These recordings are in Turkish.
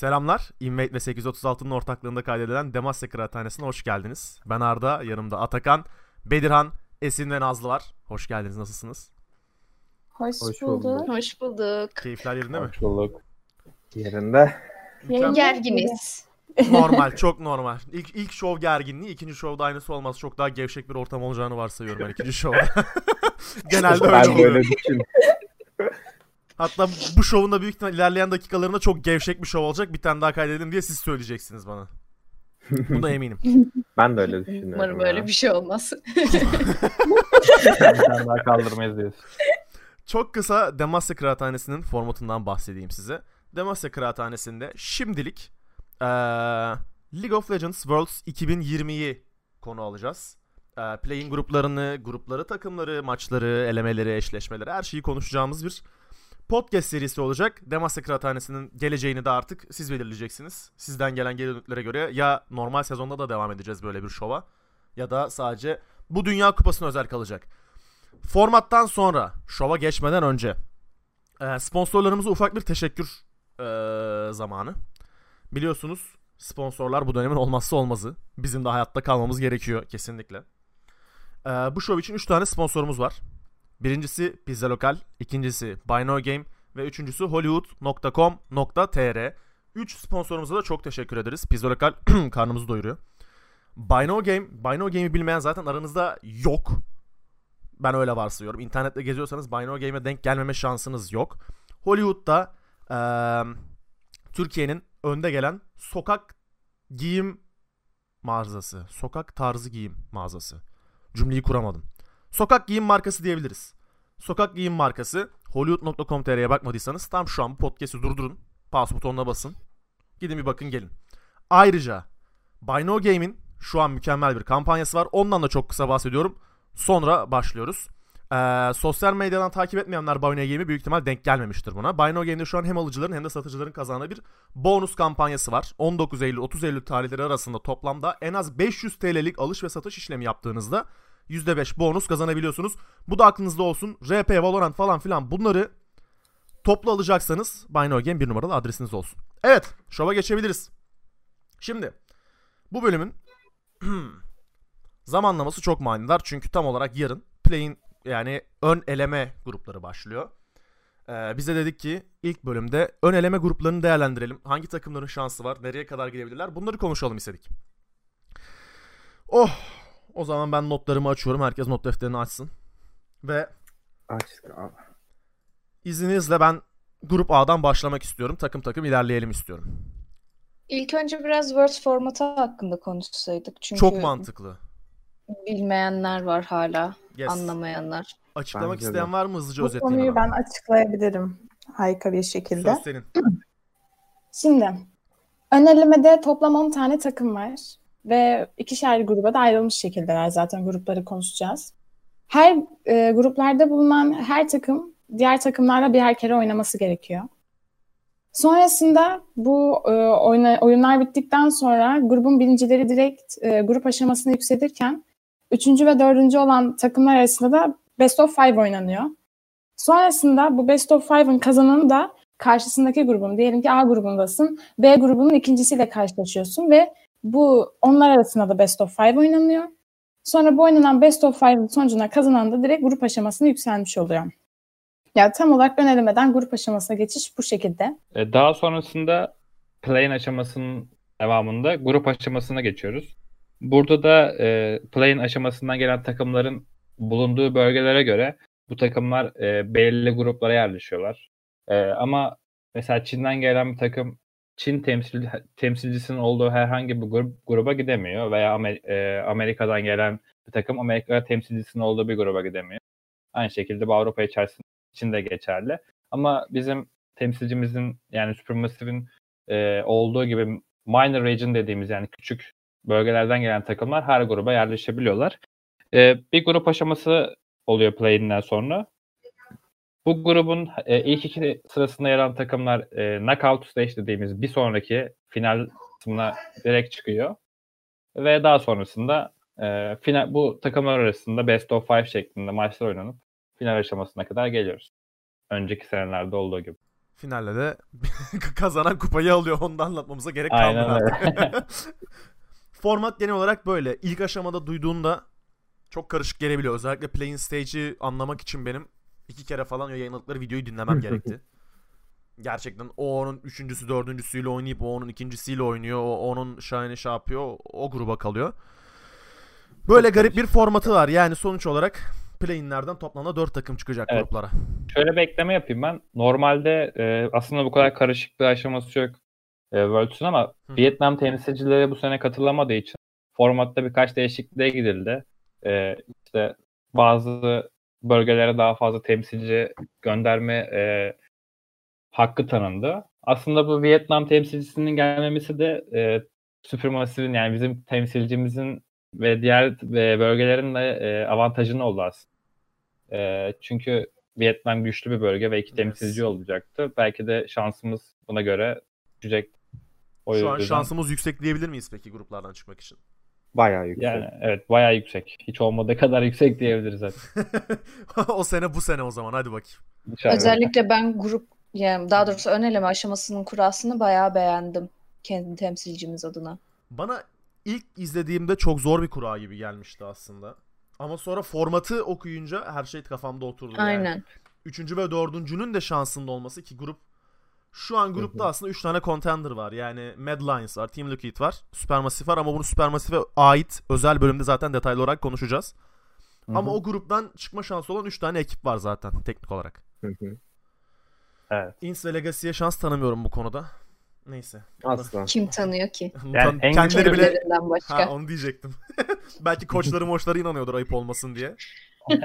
Selamlar. Invade ve 836'nın ortaklığında kaydedilen Demasya Kıraathanesi'ne hoş geldiniz. Ben Arda, yanımda Atakan, Bedirhan, Esin ve Nazlı var. Hoş geldiniz, nasılsınız? Hoş, Hoş bulduk. bulduk. Hoş bulduk. Keyifler yerinde mi? Hoş bulduk. Yerinde. Mükemmel. Gerginiz. normal, çok normal. İlk, ilk şov gerginliği, ikinci şovda aynısı olmaz. Çok daha gevşek bir ortam olacağını varsayıyorum ben ikinci şovda. Genelde öyle oluyor. Hatta bu şovun da büyük ihtimal ilerleyen dakikalarında çok gevşek bir şov olacak. Bir tane daha kaydedelim diye siz söyleyeceksiniz bana. Buna eminim. Ben de öyle düşünüyorum. Umarım ya. öyle bir şey olmaz. Bir tane daha kaldırmayız diyorsun. Çok kısa Demasya Kıraathanesi'nin formatından bahsedeyim size. Demasya Kıraathanesi'nde şimdilik eee, League of Legends Worlds 2020'yi konu alacağız. Eee playing gruplarını, grupları, takımları, maçları, elemeleri, eşleşmeleri her şeyi konuşacağımız bir podcast serisi olacak. Demasya Kıraathanesi'nin geleceğini de artık siz belirleyeceksiniz. Sizden gelen geri dönütlere göre ya normal sezonda da devam edeceğiz böyle bir şova ya da sadece bu Dünya Kupası'na özel kalacak. Formattan sonra şova geçmeden önce e, sponsorlarımıza ufak bir teşekkür e, zamanı. Biliyorsunuz sponsorlar bu dönemin olmazsa olmazı. Bizim de hayatta kalmamız gerekiyor kesinlikle. E, bu show için 3 tane sponsorumuz var. Birincisi Pizza Lokal, ikincisi Buy No Game ve üçüncüsü Hollywood.com.tr. 3 sponsorumuza da çok teşekkür ederiz. Pizza Lokal karnımızı doyuruyor. Buy No Game, Buy No Game'i bilmeyen zaten aranızda yok. Ben öyle varsayıyorum. İnternette geziyorsanız Buy No Game'e denk gelmeme şansınız yok. Hollywood'da eee, Türkiye'nin önde gelen sokak giyim mağazası. Sokak tarzı giyim mağazası. Cümleyi kuramadım. Sokak giyim markası diyebiliriz. Sokak giyim markası hollywood.com.tr'ye bakmadıysanız tam şu an bu podcast'i durdurun. Pause butonuna basın. Gidin bir bakın gelin. Ayrıca Buy No Game'in şu an mükemmel bir kampanyası var. Ondan da çok kısa bahsediyorum. Sonra başlıyoruz. Ee, sosyal medyadan takip etmeyenler Buy No Game'i büyük ihtimal denk gelmemiştir buna. Buy No Game'de şu an hem alıcıların hem de satıcıların kazandığı bir bonus kampanyası var. 19 Eylül 30 Eylül tarihleri arasında toplamda en az 500 TL'lik alış ve satış işlemi yaptığınızda %5 bonus kazanabiliyorsunuz. Bu da aklınızda olsun. RP, Valorant falan filan bunları toplu alacaksanız No Game bir numaralı adresiniz olsun. Evet, şova geçebiliriz. Şimdi bu bölümün zamanlaması çok manidar. Çünkü tam olarak yarın play'in yani ön eleme grupları başlıyor. Ee, bize dedik ki ilk bölümde ön eleme gruplarını değerlendirelim. Hangi takımların şansı var? Nereye kadar gidebilirler? Bunları konuşalım istedik. Oh! O zaman ben notlarımı açıyorum. Herkes not defterini açsın. Ve Açtık abi. izninizle ben grup A'dan başlamak istiyorum. Takım takım ilerleyelim istiyorum. İlk önce biraz Words formatı hakkında konuşsaydık. Çünkü Çok mantıklı. bilmeyenler var hala, Yes. anlamayanlar. Açıklamak Bence de. isteyen var mı? Hızlıca Bu özetleyeyim konuyu ben açıklayabilirim harika bir şekilde. Söz senin. Şimdi ön elemede toplam 10 tane takım var ve ikişer gruba da ayrılmış şekildeler zaten grupları konuşacağız. Her e, gruplarda bulunan her takım diğer takımlarla birer kere oynaması gerekiyor. Sonrasında bu e, oyna- oyunlar bittikten sonra grubun birincileri direkt e, grup aşamasına yükselirken üçüncü ve dördüncü olan takımlar arasında da Best of Five oynanıyor. Sonrasında bu Best of Five'ın kazananı da karşısındaki grubun, diyelim ki A grubundasın, B grubunun ikincisiyle karşılaşıyorsun ve bu onlar arasında da Best of Five oynanıyor. Sonra bu oynanan Best of Five'ın sonucuna kazanan da direkt grup aşamasına yükselmiş oluyor. Yani tam olarak ön grup aşamasına geçiş bu şekilde. E, Daha sonrasında play-in aşamasının devamında grup aşamasına geçiyoruz. Burada da e, play-in aşamasından gelen takımların bulunduğu bölgelere göre bu takımlar e, belirli gruplara yerleşiyorlar. E, ama mesela Çin'den gelen bir takım Çin temsil, temsilcisinin olduğu herhangi bir grup, gruba gidemiyor veya Amer- e, Amerika'dan gelen bir takım Amerika temsilcisinin olduğu bir gruba gidemiyor. Aynı şekilde bu Avrupa içerisinde için de geçerli. Ama bizim temsilcimizin yani Supermassive'in e, olduğu gibi minor region dediğimiz yani küçük bölgelerden gelen takımlar her gruba yerleşebiliyorlar. E, bir grup aşaması oluyor play-in'den sonra. Bu grubun e, ilk iki sırasında yer alan takımlar e, knockout stage dediğimiz bir sonraki final kısmına direkt çıkıyor. Ve daha sonrasında e, final, bu takımlar arasında best of five şeklinde maçlar oynanıp final aşamasına kadar geliyoruz. Önceki senelerde olduğu gibi. Finalde de kazanan kupayı alıyor. Onu da anlatmamıza gerek kalmadı artık. Format genel olarak böyle. İlk aşamada duyduğunda çok karışık gelebiliyor. Özellikle playing stage'i anlamak için benim iki kere falan yayınladıkları videoyu dinlemem gerekti. Gerçekten o onun üçüncüsü dördüncüsüyle oynayıp o onun ikincisiyle oynuyor. O onun şahane şey yapıyor. O gruba kalıyor. Böyle Çok garip bir formatı var. Yani sonuç olarak play'inlerden toplamda 4 takım çıkacak Evet. gruplara. Şöyle bir ekleme yapayım ben. Normalde e, aslında bu kadar karışık bir aşaması yok e, Worlds'ün ama Hı. Vietnam temsilcileri bu sene katılamadığı için formatta birkaç değişikliğe gidildi. E, işte bazı bölgelere daha fazla temsilci gönderme e, hakkı tanındı. Aslında bu Vietnam temsilcisinin gelmemesi de e, Supermassive'in yani bizim temsilcimizin ve diğer e, bölgelerin de e, avantajını oldu aslında. E, çünkü Vietnam güçlü bir bölge ve iki temsilci olacaktı. Belki de şansımız buna göre düşecek. O Şu an şansımız yüksek diyebilir miyiz peki gruplardan çıkmak için? Bayağı yüksek. yani evet bayağı yüksek. Hiç olmadığı kadar yüksek diyebiliriz zaten. o sene bu sene o zaman hadi bakayım. İnşallah. Özellikle ben grup yani daha doğrusu ön eleme aşamasının kurasını bayağı beğendim kendi temsilcimiz adına. Bana ilk izlediğimde çok zor bir kura gibi gelmişti aslında. Ama sonra formatı okuyunca her şey kafamda oturdu. Yani. Aynen. Üçüncü ve dördüncünün de şansında olması ki grup şu an grupta aslında 3 tane contender var. Yani Mad Lions var, Team Liquid var, Supermassive var ama bunu Supermassive'e ait özel bölümde zaten detaylı olarak konuşacağız. Hı hı. Ama o gruptan çıkma şansı olan 3 tane ekip var zaten teknik olarak. Hı hı. Evet. Ins ve Legacy'ye şans tanımıyorum bu konuda. Neyse. Asla. Kim tanıyor ki? Yani en Kendileri bile başka. Ha onu diyecektim. Belki koçları moçları inanıyordur ayıp olmasın diye.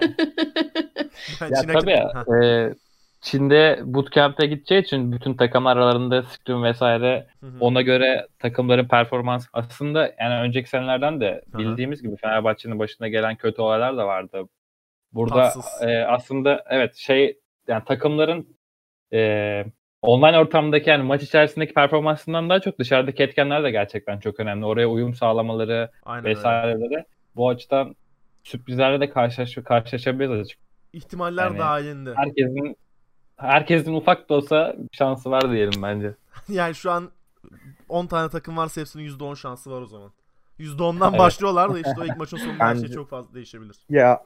Ya Çin'e tabii. Ha. e, Çin'de bootcamp'e gideceği için bütün takımlar aralarında scrim vesaire Hı hı. ona göre takımların performans aslında yani önceki senelerden de Hı hı. bildiğimiz gibi Fenerbahçe'nin başına gelen kötü olaylar da vardı. Burada Tatsız. e, aslında evet şey yani takımların e, online ortamdaki yani maç içerisindeki performansından daha çok dışarıdaki etkenler de gerçekten çok önemli. Oraya uyum sağlamaları Aynen öyle. vesaireleri bu açıdan sürprizlerle de karşılaş karşılaşabiliriz açık. İhtimaller Yani- dahilinde. Herkesin herkesin ufak da olsa bir şansı var diyelim bence. Yani şu an 10 tane takım varsa hepsinin %10 şansı var o zaman. %10'dan Evet. başlıyorlar da işte o ilk maçın sonunda her şey çok fazla değişebilir. Ya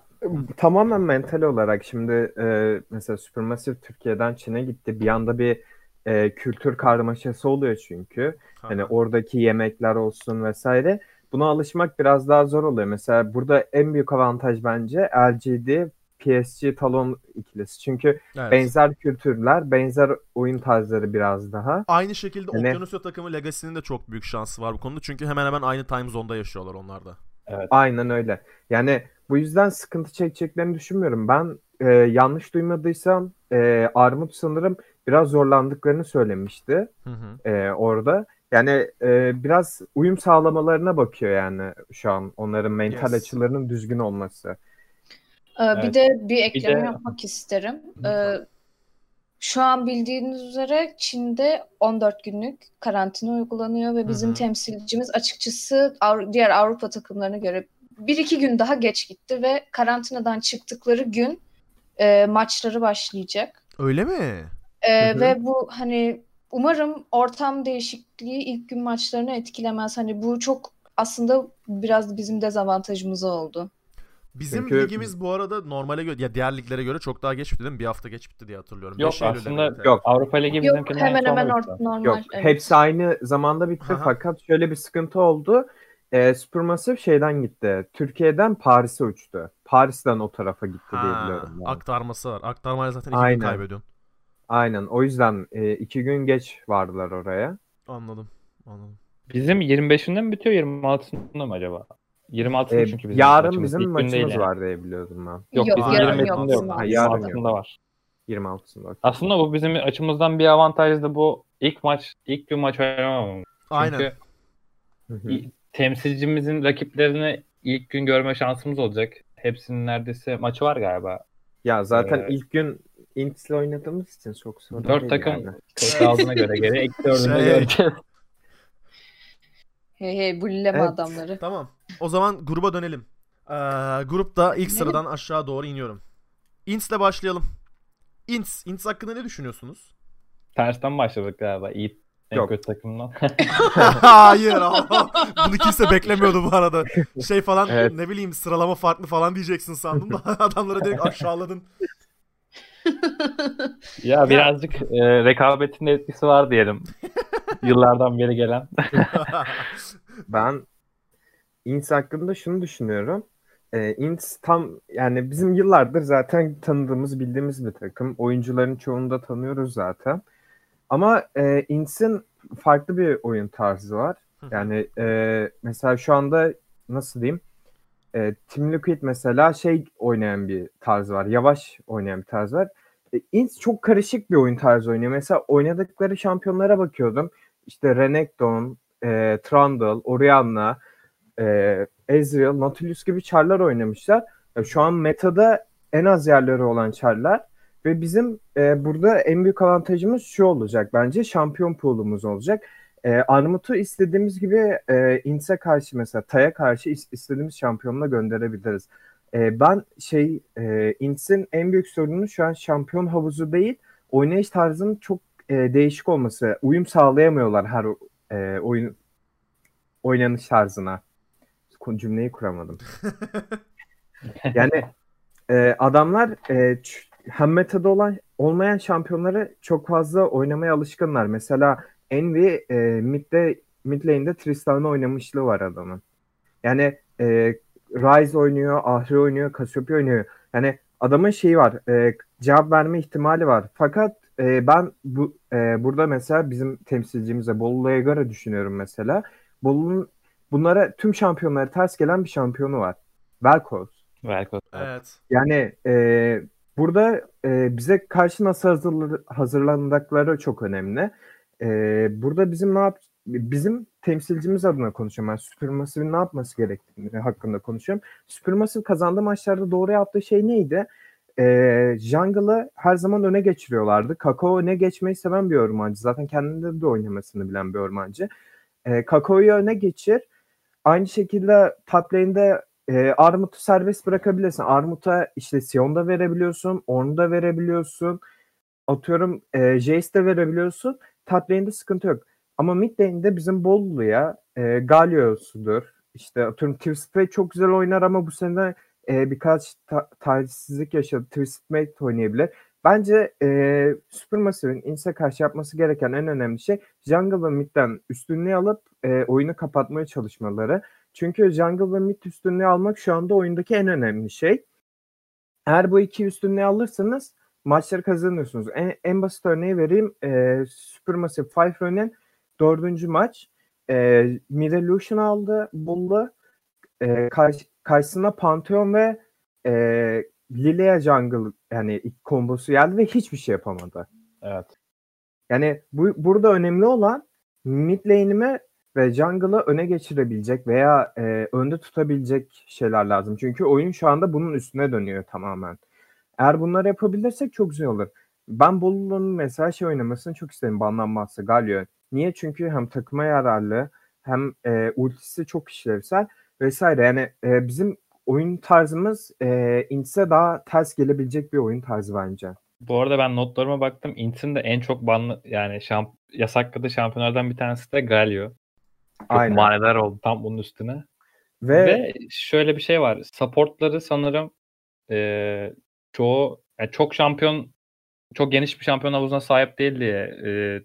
tamamen mental olarak şimdi e, mesela Supermassive Türkiye'den Çin'e gitti. Bir anda bir e, kültür karmaşası oluyor çünkü. Hani oradaki yemekler olsun vesaire. Buna alışmak biraz daha zor oluyor. Mesela burada en büyük avantaj bence LGD PSG Talon ikilisi. Çünkü Evet. benzer kültürler, benzer oyun tarzları biraz daha. Aynı şekilde Hani- Okyanusya takımı Legacy'nin de çok büyük şansı var bu konuda. Çünkü hemen hemen aynı time zone'da yaşıyorlar onlar da. Aynen öyle. Yani bu yüzden sıkıntı çekeceklerini düşünmüyorum. Ben e, yanlış duymadıysam e, Armut sanırım biraz zorlandıklarını söylemişti Hı hı. e, orada. Yani e, biraz uyum sağlamalarına bakıyor yani şu an onların mental Yes. açılarının düzgün olması. Ee, Bir Evet. de bir ekleme de- yapmak isterim. Ee, Şu an bildiğiniz üzere Çin'de 14 günlük karantina uygulanıyor ve bizim Hı hı. temsilcimiz açıkçası Avru- diğer Avrupa takımlarına göre bir iki gün daha geç gitti ve karantinadan çıktıkları gün e, maçları başlayacak. Öyle mi? E. Ve bu hani umarım ortam değişikliği ilk gün maçlarını etkilemez. Hani bu çok aslında biraz bizim dezavantajımız oldu. Bizim Çünkü- ligimiz bu arada normale göre ya diğer liglere göre çok daha geç bitti değil mi? Bir hafta geç bitti diye hatırlıyorum. Yok Beş aslında. Yok. Avrupa Ligi Yok bizimkinden hemen hemen normal. Yok, evet. hepsi aynı zamanda bitti Aha. fakat şöyle bir sıkıntı oldu. E, Supermassive şeyden gitti. Türkiye'den Paris'e uçtu. Paris'ten o tarafa gitti diye Ha, biliyorum. yani. aktarması var. Aktarmayla zaten iki gün Aynen. kaybediyorsun. Aynen. O yüzden e, iki gün geç vardılar oraya. Anladım. Anladım. Bizim 25'inde mi bitiyor 26'sında mı acaba? 26'sında E, çünkü bizim yarın maçımız. bizim İlk maçımız yani. var diye biliyordum ben. Yok, Yok, bizim yarın 25'inde yok. yok. Ha, yarın yok. 26'sında var. 26'sında. okey. Aslında bu bizim açımızdan bir avantaj da bu ilk maç, ilk gün maç oynamamamız. Aynen. Çünkü temsilcimizin rakiplerini ilk gün görme şansımız olacak. Hepsinin neredeyse maçı var galiba. Ya zaten Ee, ilk gün Ints'le oynadığımız için çok sorun Dört değil takım yani. aldığına göre geri eksi dördünde Şey- göreceğiz. Hey hey bullileme Evet. adamları. Tamam. O zaman gruba dönelim. Ee, grupta ilk sıradan aşağı doğru iniyorum. Ints'le başlayalım. Ints. Ints hakkında ne düşünüyorsunuz? tersten başladık galiba. İyi en Yok. kötü takımdan. Hayır. Bunu kimse beklemiyordu bu arada. Şey falan Evet. ne bileyim sıralama farklı falan diyeceksin sandım da adamları direkt aşağıladın. ya birazcık e, rekabetin etkisi var diyelim. Yıllardan beri gelen. Ben Ints hakkında şunu düşünüyorum. Ee, Ints tam yani bizim yıllardır zaten tanıdığımız, bildiğimiz bir takım. Oyuncuların çoğunu da tanıyoruz zaten. Ama e, Ints'in farklı bir oyun tarzı var. Yani e, mesela şu anda nasıl diyeyim? E, Team Liquid mesela şey oynayan bir tarz var. Yavaş oynayan bir tarz var. E, Ints çok karışık bir oyun tarzı oynuyor. Mesela oynadıkları şampiyonlara bakıyordum. İşte Renekton, e, Trundle, Orianna, e, Ezreal, Nautilus gibi çarlar oynamışlar. E, şu an metada en az yerleri olan çarlar. Ve bizim e, burada en büyük avantajımız şu olacak bence. Şampiyon pool'umuz olacak. E, Armut'u istediğimiz gibi e, Ints'e karşı mesela Tay'a karşı is- istediğimiz şampiyonla gönderebiliriz. E, ben şey e, Ints'in en büyük sorunu şu an şampiyon havuzu değil, oynayış tarzının çok e, değişik olması. Uyum sağlayamıyorlar her e, oyun oynanış tarzına. Cümleyi kuramadım. Yani e, adamlar e, hem metada olan olmayan şampiyonları çok fazla oynamaya alışkınlar. Mesela Envy e, midde, mid lane'de Tristan'la oynamışlığı var adamın. Yani e, Ryze oynuyor, Ahri oynuyor, Cassiopeia oynuyor. Yani adamın şeyi var, e, cevap verme ihtimali var. Fakat e, ben bu e, burada mesela bizim temsilcimize Bolu'ya göre düşünüyorum mesela. Bolu'nun bunlara tüm şampiyonlara ters gelen bir şampiyonu var. Velkoz. Velkoz. evet. Yani e, burada e, bize karşı nasıl hazırla- hazırlandıkları çok önemli. E, burada bizim ne yap bizim temsilcimiz adına konuşuyorum. Ben Supermassive'in ne yapması gerektiğini hakkında konuşuyorum. Supermassive kazandığı maçlarda doğru yaptığı şey neydi? E, jungle'ı her zaman öne geçiriyorlardı. Kakao öne geçmeyi seven bir ormancı. Zaten kendinde de oynamasını bilen bir ormancı. E, Kakao'yu öne geçir. Aynı şekilde top lane'de e, Armut'u serbest bırakabilirsin. Armut'a işte Sion da verebiliyorsun, Ornn'u da verebiliyorsun. Atıyorum e, Jace de verebiliyorsun. Top lane'de sıkıntı yok. Ama mid lane'de bizim Bollu'ya e, Galio'sudur. İşte atıyorum Fate çok güzel oynar ama bu sene e, birkaç ta- talihsizlik yaşadı. Twisted Fate oynayabilir. Bence e, Supermassive'in Ints'e karşı yapması gereken en önemli şey jungle ve midden üstünlüğü alıp e, oyunu kapatmaya çalışmaları. Çünkü jungle ve mid üstünlüğü almak şu anda oyundaki en önemli şey. Eğer bu iki üstünlüğü alırsanız maçları kazanıyorsunuz. En, en basit örneği vereyim. E, Supermassive Five Run'in dördüncü maç. E, Mide Lucian aldı Bull'u. E, karşı, karşısına Pantheon ve e, Lilia Jungle yani ilk kombosu geldi ve hiçbir şey yapamadı. Evet. Yani bu burada önemli olan mid lane'imi ve jungle'ı öne geçirebilecek veya e, önde tutabilecek şeyler lazım. Çünkü oyun şu anda bunun üstüne dönüyor tamamen. Eğer bunları yapabilirsek çok güzel olur. Ben Bolu'nun mesela şey oynamasını çok isterim banlanmazsa Galio. Niye? Çünkü hem takıma yararlı hem e, ultisi çok işlevsel vesaire. Yani e, bizim oyun tarzımız e, Ints'e daha ters gelebilecek bir oyun tarzı bence. Bu arada ben notlarıma baktım. Int'in de en çok banlı yani şamp yasakladığı şampiyonlardan bir tanesi de Galio. Çok Aynen. manidar oldu tam bunun üstüne. Ve, Ve şöyle bir şey var. Supportları sanırım eee, çoğu yani çok şampiyon çok geniş bir şampiyon havuzuna sahip değil diye eee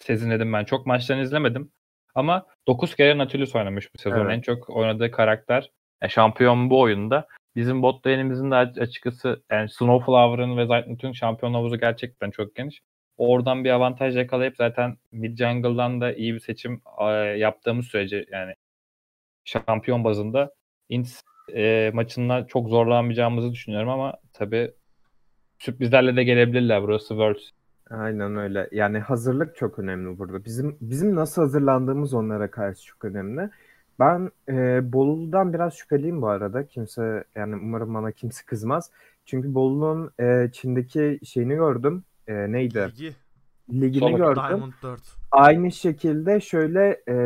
sezinledim ben. Çok maçlarını izlemedim. Ama 9 kere Nautilus oynamış bu sezon. Evet. En çok oynadığı karakter. E, şampiyon bu oyunda. Bizim bot lane'imizin de açıkçası yani Snowflower'ın ve Zaytnot'un şampiyon havuzu gerçekten çok geniş. Oradan bir avantaj yakalayıp zaten mid jungle'dan da iyi bir seçim yaptığımız sürece yani şampiyon bazında Ints e, maçında çok zorlanmayacağımızı düşünüyorum ama tabii sürprizlerle de gelebilirler. Burası Worlds. Aynen öyle. Yani hazırlık çok önemli burada. Bizim bizim nasıl hazırlandığımız onlara karşı çok önemli. Ben e, Bolu'dan biraz şüpheliyim bu arada. Kimse yani umarım bana kimse kızmaz. Çünkü Bolu'nun e, Çin'deki şeyini gördüm. E, neydi? Ligi. Ligini Solo gördüm. Diamond 4. Aynı şekilde şöyle e,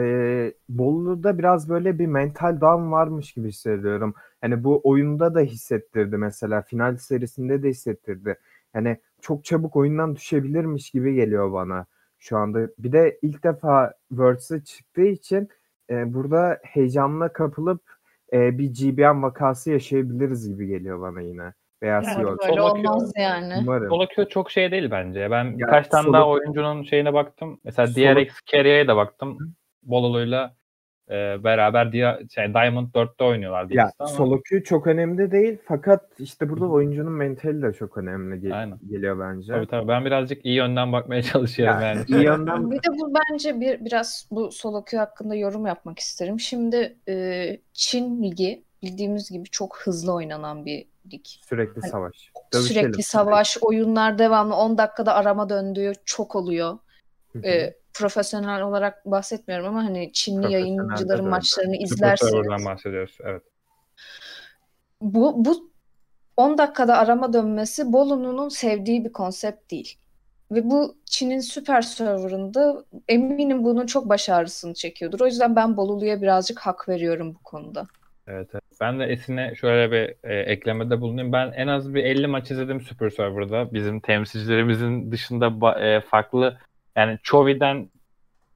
Bolu'da biraz böyle bir mental down varmış gibi hissediyorum. Hani bu oyunda da hissettirdi mesela. Final serisinde de hissettirdi. Yani çok çabuk oyundan düşebilirmiş gibi geliyor bana şu anda. Bir de ilk defa Worlds'e çıktığı için e, burada heyecanla kapılıp e, bir GBM vakası yaşayabiliriz gibi geliyor bana yine. Veya Yani Seoul. böyle Solo olmaz yani. Umarım. Queue çok şey değil bence. Ben birkaç tane daha oyuncunun şeyine baktım. Mesela Solo- DRX Carrier'e de baktım. Bololu'yla e, beraber dia, şey, Diamond 4'te oynuyorlar. Ya ama- solo queue çok önemli değil fakat işte burada oyuncunun mentali de çok önemli ge- Aynen. geliyor bence. Tabii tabii. Ben birazcık iyi yönden bakmaya çalışıyorum Ya, yani. iyi yönden Bir de bu bence bir biraz bu solo queue hakkında yorum yapmak isterim. Şimdi e, Çin ligi bildiğimiz gibi çok hızlı oynanan bir lig. sürekli Hani savaş. Dövüşelim. Sürekli savaş, oyunlar devamlı 10 dakikada arama döndüğü çok oluyor. Hı hı. E, profesyonel olarak bahsetmiyorum ama hani Çinli yayıncıların maçlarını izlerseniz server'dan bahsediyoruz. Evet. bu, bu 10 dakikada arama dönmesi Bolu'nun sevdiği bir konsept değil. Ve bu Çin'in süper serverında eminim bunun çok baş ağrısını çekiyordur. O yüzden ben Bolulu'ya birazcık hak veriyorum bu konuda. Evet, evet. Ben de Esin'e şöyle bir e, eklemede bulunayım. Ben en az bir 50 maç izledim Super Server'da. Bizim temsilcilerimizin dışında e, farklı yani Chovi'den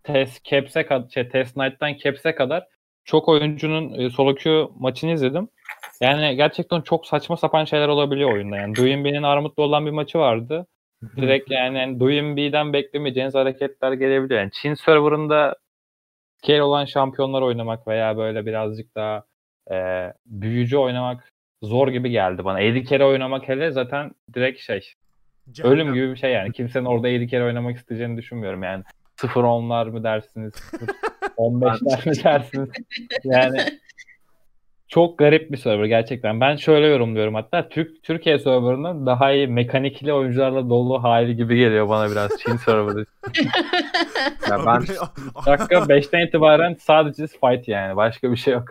Test Caps'e kadar, şey, Test Knight'tan Caps'e kadar çok oyuncunun e, solo queue maçını izledim. Yani gerçekten çok saçma sapan şeyler olabiliyor oyunda. Yani Duyinbi'nin Armut'la olan bir maçı vardı. Direkt yani, yani Duyinbi'den beklemeyeceğiniz hareketler gelebiliyor. Yani Çin serverında scale olan şampiyonlar oynamak veya böyle birazcık daha e, büyücü oynamak zor gibi geldi bana. 50 kere oynamak hele zaten direkt şey Cehennem. ölüm gibi bir şey yani. Kimsenin orada 50 kere oynamak isteyeceğini düşünmüyorum yani. 0-10'lar mı dersiniz? 15'ler mi dersiniz? Yani çok garip bir server gerçekten. Ben şöyle yorumluyorum hatta Türk Türkiye serverının daha iyi mekanikli oyuncularla dolu hali gibi geliyor bana biraz Çin serverı. Ya ben Dakika 5'ten itibaren sadece fight yani. Başka bir şey yok.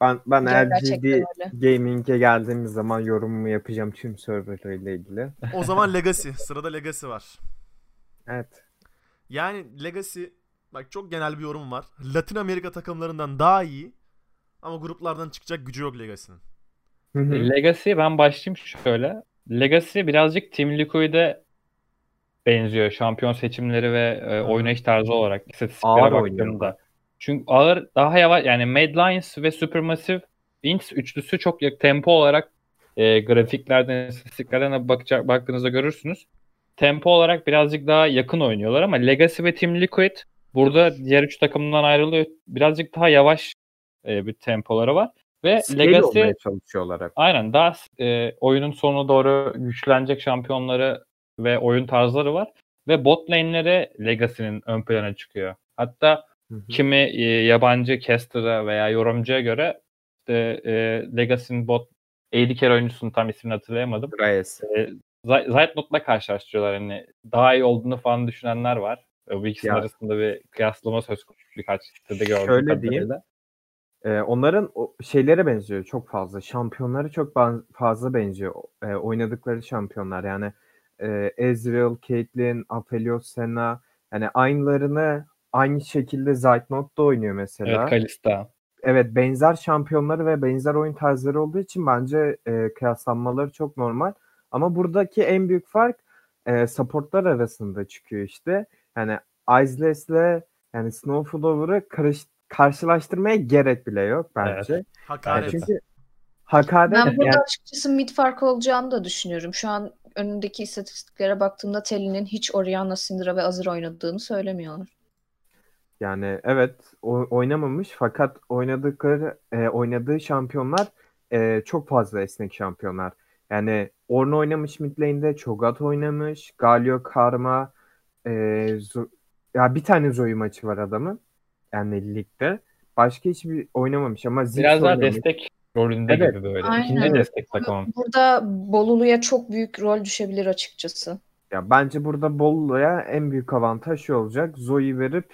Ben ben eğer Gerçekten GD öyle. Gaming'e geldiğimiz zaman yorumumu yapacağım tüm serverlarıyla ilgili. o zaman Legacy. Sırada Legacy var. Evet. Yani Legacy bak çok genel bir yorum var. Latin Amerika takımlarından daha iyi ama gruplardan çıkacak gücü yok Legacy'nin. Legacy ben başlayayım şöyle. Legacy birazcık Team Liquid'e benziyor şampiyon seçimleri ve e, oynayış tarzı olarak istatistiklere Ağır baktığımda. Çünkü ağır daha yavaş yani Mad Lions ve Supermassive Inks üçlüsü çok tempo olarak e, grafiklerden, istatistiklerden bakacak, baktığınızda görürsünüz. Tempo olarak birazcık daha yakın oynuyorlar ama Legacy ve Team Liquid burada diğer üç takımdan ayrılıyor. Birazcık daha yavaş e, bir tempoları var. Ve Scale Legacy çalışıyorlar hep. Aynen daha e, oyunun sonuna doğru güçlenecek şampiyonları ve oyun tarzları var. Ve bot lane'lere Legacy'nin ön plana çıkıyor. Hatta Hı hı. kimi e, yabancı caster'a veya yorumcuya göre işte, e, Legacy'nin bot 50 kere oyuncusunun tam ismini hatırlayamadım. Reyes. E, Zay- Zeitnot'la karşılaştırıyorlar. Hani daha iyi olduğunu falan düşünenler var. E, Bu ikisinin Ya. arasında bir kıyaslama söz konusu birkaç sitede gördüğüm Şöyle diyeyim. Ee, onların o şeylere benziyor çok fazla. Şampiyonları çok fazla benziyor. Ee, oynadıkları şampiyonlar yani e, Ezreal, Caitlyn, Aphelios, Senna yani aynılarını aynı şekilde Zeitnot da oynuyor mesela. Evet Kalista. Evet benzer şampiyonları ve benzer oyun tarzları olduğu için bence e, kıyaslanmaları çok normal. Ama buradaki en büyük fark e, supportlar arasında çıkıyor işte. Yani Iceless'le yani Snowflower'ı karış, karşılaştırmaya gerek bile yok bence. Yani Hakaret. çünkü hakaret Ben burada yani açıkçası mid fark olacağını da düşünüyorum. Şu an önündeki istatistiklere baktığımda Telly'nin hiç Orianna, Syndra ve Azir oynadığını söylemiyorlar. Yani evet o- oynamamış fakat oynadıkları e, oynadığı şampiyonlar e, çok fazla esnek şampiyonlar. Yani Ornn oynamış mid lane'de, Cho'Gath oynamış, Galio, Karma, e, Zo- ya bir tane Zoe maçı var adamın. Yani ligde. Başka hiçbir oynamamış ama Ziggs Biraz daha oynamış. destek rolünde Evet. gibi böyle. Aynen. İkinci destek takımı. Burada Bolulu'ya çok büyük rol düşebilir açıkçası. Ya bence burada Bollu'ya en büyük avantaj şu olacak. Zoe'yi verip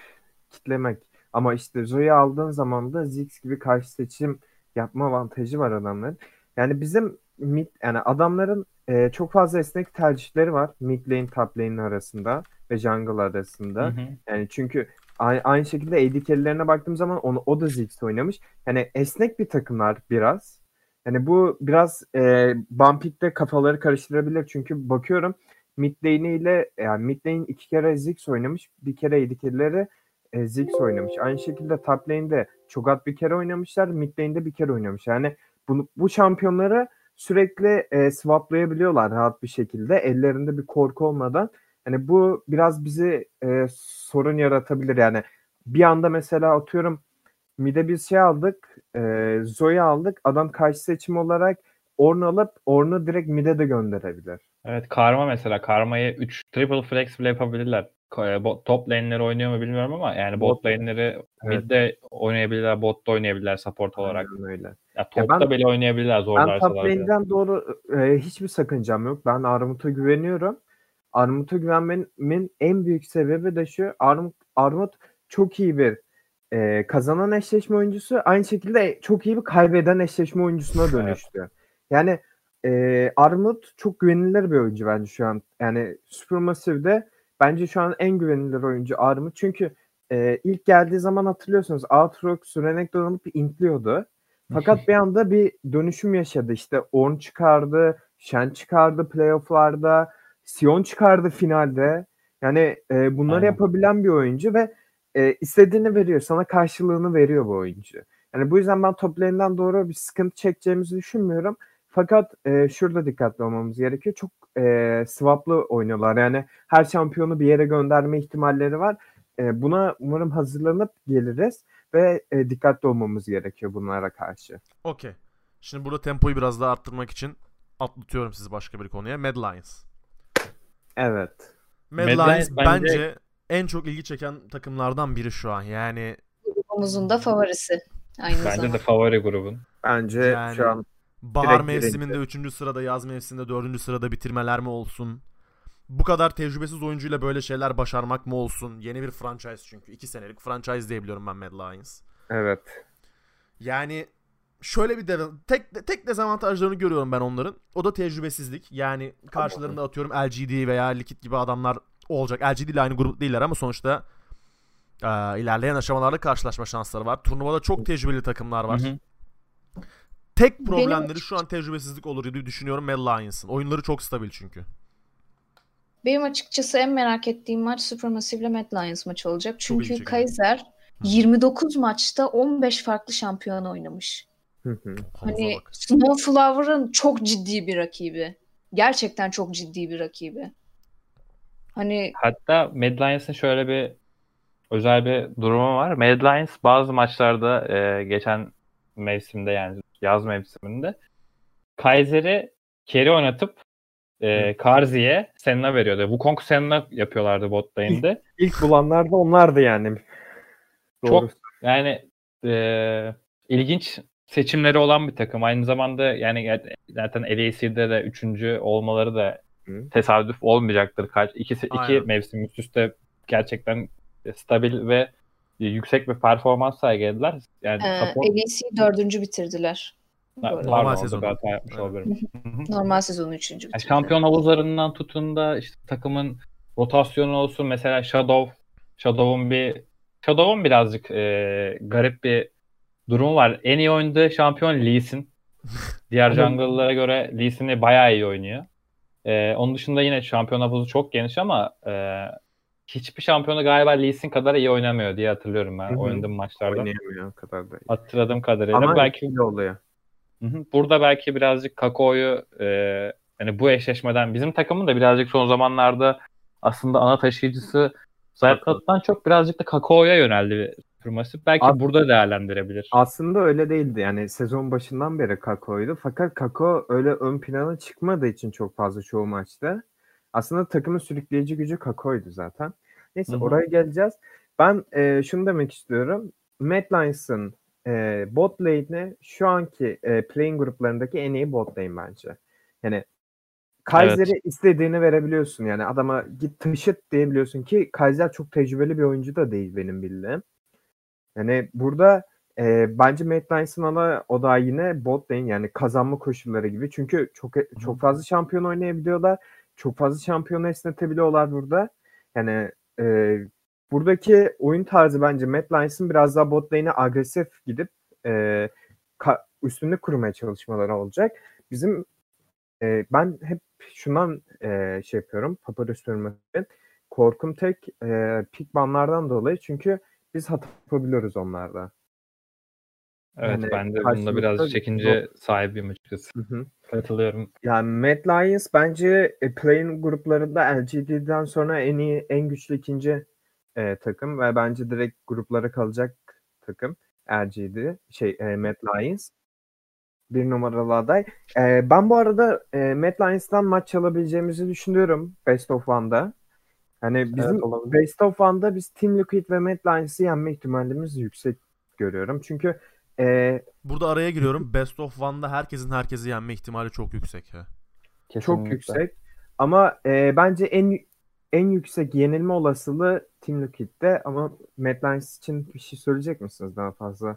kitlemek. Ama işte Zoe'yi aldığın zaman da Ziggs gibi karşı seçim yapma avantajı var adamların. Yani bizim mid, yani adamların e, çok fazla esnek tercihleri var. Mid lane, top lane arasında ve jungle arasında. Hı hı. Yani çünkü aynı, şekilde AD carry'lerine baktığım zaman onu, o da Ziggs oynamış. Yani esnek bir takımlar biraz. Yani bu biraz e, Bumpik'te kafaları karıştırabilir. Çünkü bakıyorum mid lane ile yani mid lane iki kere Ziggs oynamış. Bir kere yedikleri e, Ziggs oynamış. Aynı şekilde top lane'de Cho'Gath bir kere oynamışlar. Mid lane'de bir kere oynamış. Yani bunu, bu şampiyonları sürekli e, swaplayabiliyorlar rahat bir şekilde. Ellerinde bir korku olmadan. Yani bu biraz bizi e, sorun yaratabilir. Yani bir anda mesela atıyorum mid'e bir şey aldık. E, Zoe aldık. Adam karşı seçim olarak Ornn alıp Ornn'u direkt mid'e de gönderebilir. Evet Karma mesela. Karma'yı 3 triple flex bile yapabilirler. E, bot- Top lane'leri oynuyor mu bilmiyorum ama yani bot Bot- lane'leri Evet. midde oynayabilirler, botta oynayabilirler support olarak. Aynen öyle. Ya topta ben- bile oynayabilirler Ben top zorlarsalar. lane'den doğru e, hiçbir sakıncam yok. Ben Armut'a güveniyorum. Armut'a güvenmemin en büyük sebebi de şu. Armut, Armut çok iyi bir e, kazanan eşleşme oyuncusu. Aynı şekilde çok iyi bir kaybeden eşleşme oyuncusuna dönüştü. Yani e, Armut çok güvenilir bir oyuncu bence şu an. Yani Supermassive'de bence şu an en güvenilir oyuncu Armut. Çünkü e, ilk geldiği zaman hatırlıyorsunuz Aatrox Renekton alıp intliyordu. Fakat bir anda bir dönüşüm yaşadı. İşte Orn çıkardı, Shen çıkardı playofflarda, Sion çıkardı finalde. Yani e, bunları Aynen. yapabilen bir oyuncu ve e, istediğini veriyor. Sana karşılığını veriyor bu oyuncu. Yani bu yüzden ben top doğru bir sıkıntı çekeceğimizi düşünmüyorum. Fakat e, şurada dikkatli olmamız gerekiyor. Çok e, swaplı oynuyorlar. Yani her şampiyonu bir yere gönderme ihtimalleri var. E, buna umarım hazırlanıp geliriz ve e, dikkatli olmamız gerekiyor bunlara karşı. Okey. Şimdi burada tempoyu biraz daha arttırmak için atlatıyorum sizi başka bir konuya. Mad Lions. Evet. Mad, Mad Lions bence... bence- en çok ilgi çeken takımlardan biri şu an. Yani Grubumuzun da favorisi. Aynı Bence zamanda. de favori grubun. Bence Yani- şu an bahar Direkt mevsiminde 3. sırada, yaz mevsiminde 4. sırada bitirmeler mi olsun? Bu kadar tecrübesiz oyuncuyla böyle şeyler başarmak mı olsun? Yeni bir franchise çünkü. 2 senelik franchise diyebiliyorum ben Mad Lions. evet. Yani şöyle bir de tek tek dezavantajlarını görüyorum ben onların. O da tecrübesizlik. Yani karşılarında atıyorum LGD veya Liquid gibi adamlar olacak. LGD ile aynı grup değiller ama sonuçta e, ilerleyen aşamalarda karşılaşma şansları var. Turnuvada çok tecrübeli takımlar var. Hı hı. Tek Benim- problemleri şu an tecrübesizlik olur diye düşünüyorum Mad Lions'ın. Oyunları çok stabil çünkü. Benim açıkçası en merak ettiğim maç Supermassive ile Mad Lions maçı olacak. Çünkü. Kaiser 29 maçta 15 farklı şampiyon oynamış. Hı hı. Havuza Hani. Snowflower'ın çok ciddi bir rakibi. Gerçekten çok ciddi bir rakibi. Hani Hatta Mad Lions'ın şöyle bir özel bir durumu var. Mad Lions bazı maçlarda e, geçen mevsimde yani yaz mevsiminde Kaiser'i carry oynatıp e, Karzi'ye Senna veriyordu. Wukong Senna yapıyorlardı bot lane'de. İlk bulanlar da onlardı yani. Çok- Doğru. Yani e, ilginç seçimleri olan bir takım. Aynı zamanda yani zaten LEC'de de üçüncü olmaları da Hı. tesadüf olmayacaktır. Kaç iki, iki mevsim üst üste gerçekten stabil ve yüksek bir performans sergilediler. Yani e, support LEC dördüncü bitirdiler. Pardon, hata yapmış Evet. Normal sezonu üçüncü Yani bitirdi. şampiyon havuzlarından tutun da işte takımın rotasyonu olsun mesela Shadow Shadow'un bir Shadow'un birazcık e, garip bir durumu var. En iyi oynadığı şampiyon Lee Sin. Diğer jungle'lara göre Lee Sin'i bayağı iyi oynuyor. E, onun dışında yine şampiyon havuzu çok geniş ama e, hiçbir şampiyonu galiba Lee Sin kadar iyi oynamıyor diye hatırlıyorum ben Hı hı. oynadığım maçlarda. Oynayamıyor kadar da. Hatırladığım kadarıyla. Ama belki belki oluyor. Burada belki birazcık Kako'yu e, hani bu eşleşmeden bizim takımın da birazcık son zamanlarda aslında ana taşıyıcısı Zaytnot'tan çok birazcık da Kako'ya yöneldi firması. Belki Abi- burada değerlendirebilir. Aslında öyle değildi. Yani sezon başından beri Kako'ydu. Fakat Kako öyle ön plana çıkmadığı için çok fazla çoğu maçta. Aslında takımın sürükleyici gücü Kako'ydu zaten. Neyse Hı hı. oraya geleceğiz. Ben e, şunu demek istiyorum. Mad Lions'ın e, bot lane'i şu anki e, playing gruplarındaki en iyi bot lane bence. Yani Kaiser'i istediğini verebiliyorsun. Yani adama git taşıt diyebiliyorsun ki Kaiser çok tecrübeli bir oyuncu da değil benim bildiğim. Yani burada e, bence Mad Lions'ın ana odağı yine bot lane yani kazanma koşulları gibi. Çünkü çok çok fazla şampiyon oynayabiliyorlar. Çok fazla şampiyonu esnetebiliyorlar burada. Yani e, buradaki oyun tarzı bence Mad Lions'ın biraz daha bot lane'e agresif gidip e, ka- üstünlük kurmaya çalışmaları olacak. Bizim e, ben hep şundan e, şey yapıyorum. Papyrus Supermassive'in korkum tek e, pik banlardan dolayı çünkü biz hata yapabiliyoruz onlarda. Evet Yani ben de bunda karşılıklı biraz çekince sahibiyim açıkçası. Hı hı. Katılıyorum. Yani Mad Lions bence e, play-in gruplarında LGD'den sonra en iyi, en güçlü ikinci e, takım ve bence direkt gruplara kalacak takım LGD, şey e, Mad Lions. Bir numaralı aday. E, ben bu arada e, Mad Lions'tan maç çalabileceğimizi düşünüyorum Best of One'da. Hani bizim olabilir. Best of One'da biz Team Liquid ve Mad Lions'ı yenme ihtimalimiz yüksek görüyorum. Çünkü e, Burada araya giriyorum. Best of One'da herkesin herkesi yenme ihtimali çok yüksek. Ha. Çok Kesinlikle. yüksek. Ama e, bence en en yüksek yenilme olasılığı Team Liquid'de ama Mad Lions için bir şey söyleyecek misiniz daha fazla?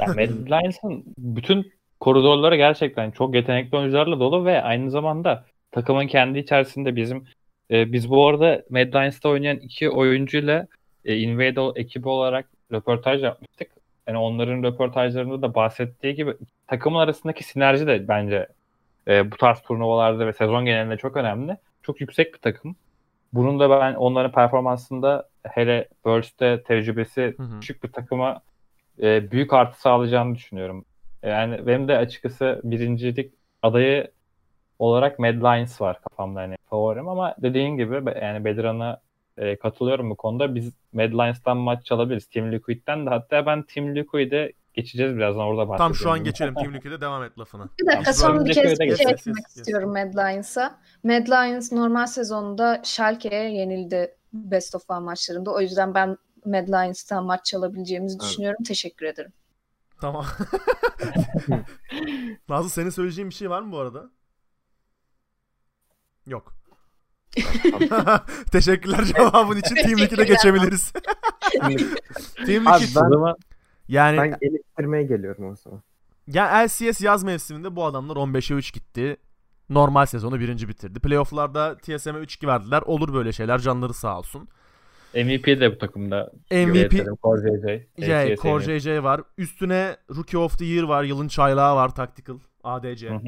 Yani Mad Lions'ın bütün koridorları gerçekten çok yetenekli oyuncularla dolu ve aynı zamanda takımın kendi içerisinde bizim e, biz bu arada Mad Lions'ta oynayan iki oyuncuyla e, Invade ekibi olarak röportaj yapmıştık. Yani onların röportajlarında da bahsettiği gibi takımın arasındaki sinerji de bence e, bu tarz turnuvalarda ve sezon genelinde çok önemli. Çok yüksek bir takım. Bunun da ben onların performansında hele Worlds'te tecrübesi Hı hı. küçük bir takıma e, büyük artı sağlayacağını düşünüyorum. Yani benim de açıkçası birincilik adayı olarak Mad Lions var kafamda hani favorim ama dediğin gibi yani Bediran'a e, katılıyorum bu konuda. Biz Mad Lions'tan maç çalabiliriz. Team Liquid'den de hatta ben Team Liquid'e geçeceğiz birazdan orada bahsedeceğim. Tam şu an geçelim. Team Liquid'e devam et lafına. Bir dakika son bir kez bir şey geçti. eklemek Yes, yes, yes. istiyorum Mad Lions'a. Mad Lions normal sezonda Schalke'ye yenildi Best of One maçlarında. O yüzden ben Mad Lions'tan maç çalabileceğimizi Evet. düşünüyorum. Teşekkür ederim. Tamam. Nazlı senin söyleyeceğin bir şey var mı bu arada? Yok. Teşekkürler cevabın için. Team Liquid'e Teşekkürler. geçebiliriz. Team Abi Liquid ben- yani Ben eleştirmeye geliyorum o zaman. ya LCS yaz mevsiminde bu adamlar 15'e 3 gitti. Normal sezonu birinci bitirdi. Playoff'larda TSM'e 3-2 verdiler. Olur böyle şeyler. Canları sağ olsun. MVP de bu takımda. MVP Core JJ. Core JJ var. Üstüne Rookie of the Year var. Yılın çaylağı var. Tactical. ADC. Hı hı.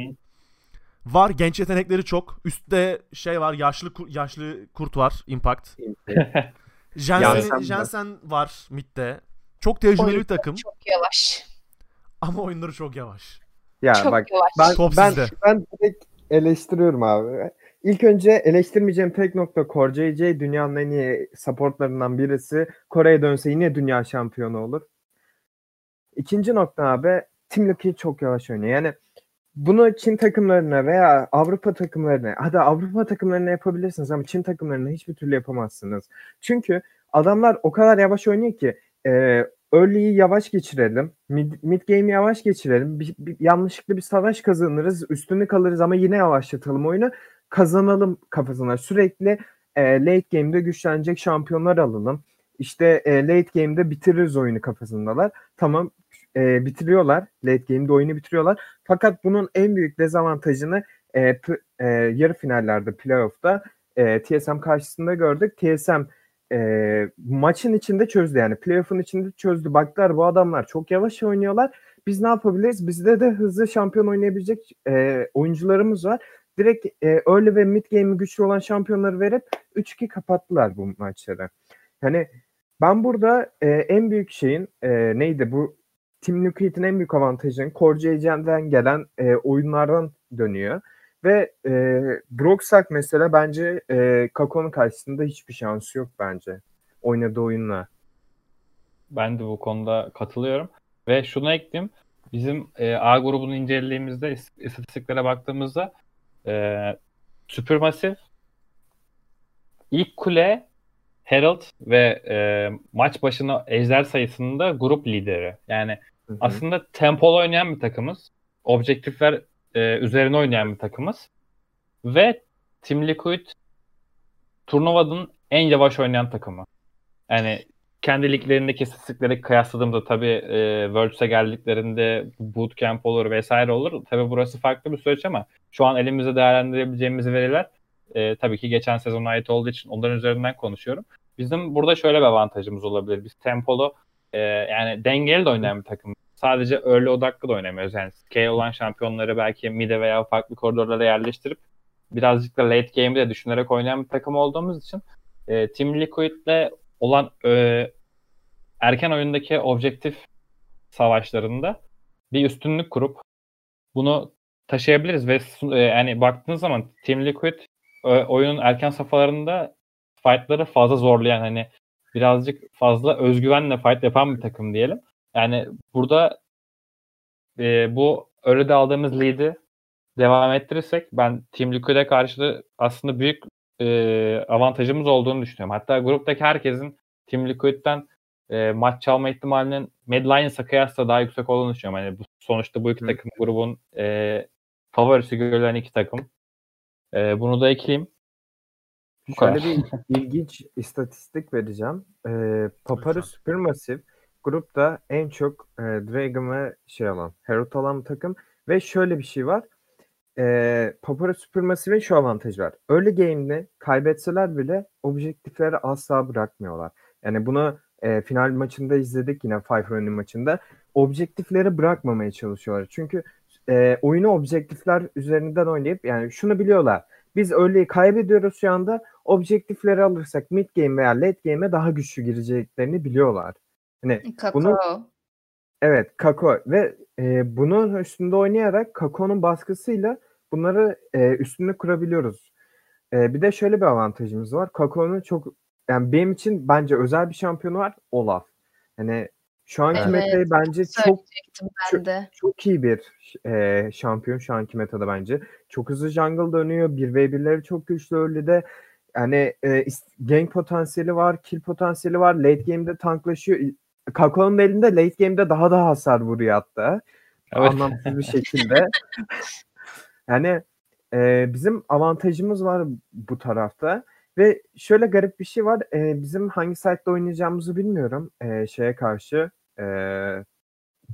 Var. Genç yetenekleri çok. Üstte şey var. Yaşlı kur- yaşlı kurt var. Impact. Jensen, Jensen var midde. Çok tecrübeli bir takım Çok yavaş. ama oyunları çok yavaş. Ya Çok bak yavaş. ben Top ben sizde. ben direkt eleştiriyorum abi. İlk önce eleştirmeyeceğim tek nokta Core JJ dünyanın en iyi supportlarından birisi. Kore'ye dönse yine dünya şampiyonu olur. İkinci nokta abi Team Liquid çok yavaş oynuyor. Yani bunu Çin takımlarına veya Avrupa takımlarına hadi Avrupa takımlarına yapabilirsiniz ama Çin takımlarına hiçbir türlü yapamazsınız. Çünkü adamlar o kadar yavaş oynuyor ki e, early'yi yavaş geçirelim. Mid, mid game'i yavaş geçirelim. Bir, bir- yanlışlıkla bir savaş kazanırız. Üstünü kalırız ama yine yavaşlatalım oyunu. Kazanalım kafasına. Sürekli e, late game'de güçlenecek şampiyonlar alalım. İşte e, late game'de bitiririz oyunu kafasındalar. Tamam e, bitiriyorlar. Late game'de oyunu bitiriyorlar. Fakat bunun en büyük dezavantajını e, p- e, yarı finallerde playoff'ta e, TSM karşısında gördük. TSM e, maçın içinde çözdü yani playoff'un içinde çözdü. Baktılar bu adamlar çok yavaş oynuyorlar. Biz ne yapabiliriz? Bizde de hızlı şampiyon oynayabilecek e, oyuncularımız var. Direkt e, early ve mid game'i güçlü olan şampiyonları verip 3-2 kapattılar bu maçları. Yani ben burada e, en büyük şeyin e, neydi bu Team Liquid'in en büyük avantajının Core JJ'den gelen e, oyunlardan dönüyor. Ve e, Broxak mesela bence e, Kako'nun karşısında hiçbir şansı yok bence. Oynadığı oyunla. Ben de bu konuda katılıyorum. Ve şunu ekleyeyim. Bizim e, A grubunu incelediğimizde, is- istatistiklere baktığımızda e, Supermassive, ilk kule, Herald ve e, maç başına ejder sayısında grup lideri. Yani Hı hı. aslında tempolu oynayan bir takımız. Objektifler e, üzerine oynayan bir takımız. Ve Team Liquid turnuvanın en yavaş oynayan takımı. Yani kendi liglerindeki istatistikleri kıyasladığımda tabii e, Worlds'e geldiklerinde bootcamp olur vesaire olur. Tabii burası farklı bir süreç ama şu an elimizde değerlendirebileceğimiz veriler e, tabii ki geçen sezona ait olduğu için onların üzerinden konuşuyorum. Bizim burada şöyle bir avantajımız olabilir. Biz tempolu e, yani dengeli de oynayan bir takım. Sadece early odaklı da oynamıyoruz. Yani scale olan şampiyonları belki mid'e veya farklı koridorlara yerleştirip birazcık da late game'i de düşünerek oynayan bir takım olduğumuz için e, Team Liquid'le olan e, erken oyundaki objektif savaşlarında bir üstünlük kurup bunu taşıyabiliriz ve e, yani baktığınız zaman Team Liquid e, oyunun erken safhalarında fightları fazla zorlayan hani birazcık fazla özgüvenle fight yapan bir takım diyelim. Yani burada e, bu öyle aldığımız lead'i devam ettirirsek ben Team Liquid'e karşı da aslında büyük e, avantajımız olduğunu düşünüyorum. Hatta gruptaki herkesin Team Liquid'den e, maç çalma ihtimalinin Mad Lions'a kıyasla daha yüksek olduğunu düşünüyorum. Yani bu, sonuçta bu iki takım grubun e, favorisi görülen iki takım. E, bunu da ekleyeyim. Bu Şöyle kadar. bir ilginç istatistik vereceğim. Ee, Papyrus Supermassive grupta en çok e, Dragon ve şey alan, Herald alan takım. Ve şöyle bir şey var. E, Papyrus Supermassive'in şu avantajı var. Early game'de kaybetseler bile objektifleri asla bırakmıyorlar. Yani bunu e, final maçında izledik yine Five Running maçında. Objektifleri bırakmamaya çalışıyorlar. Çünkü e, oyunu objektifler üzerinden oynayıp yani şunu biliyorlar. Biz early'yi kaybediyoruz şu anda. Objektifleri alırsak mid game veya late game'e daha güçlü gireceklerini biliyorlar. Hani Kakao. bunu Evet, Kako ve e, bunun üstünde oynayarak Kako'nun baskısıyla bunları e, üstünde kurabiliyoruz. E, bir de şöyle bir avantajımız var. Kako'nun çok yani benim için bence özel bir şampiyonu var Olaf. Hani şu anki Evet, metayı bence çok ben de. çok iyi bir e, şampiyon şu anki metada bence. Çok hızlı jungle dönüyor. 1v1'leri çok güçlü early'de. Yani e, gank potansiyeli var, kill potansiyeli var. Late game'de tanklaşıyor. Kako'nun elinde late game'de daha da hasar vuruyor hatta. Evet. Anlamsız bir şekilde. yani e, bizim avantajımız var bu tarafta. Ve şöyle garip bir şey var. E, bizim hangi site'de oynayacağımızı bilmiyorum. E, şeye karşı. E,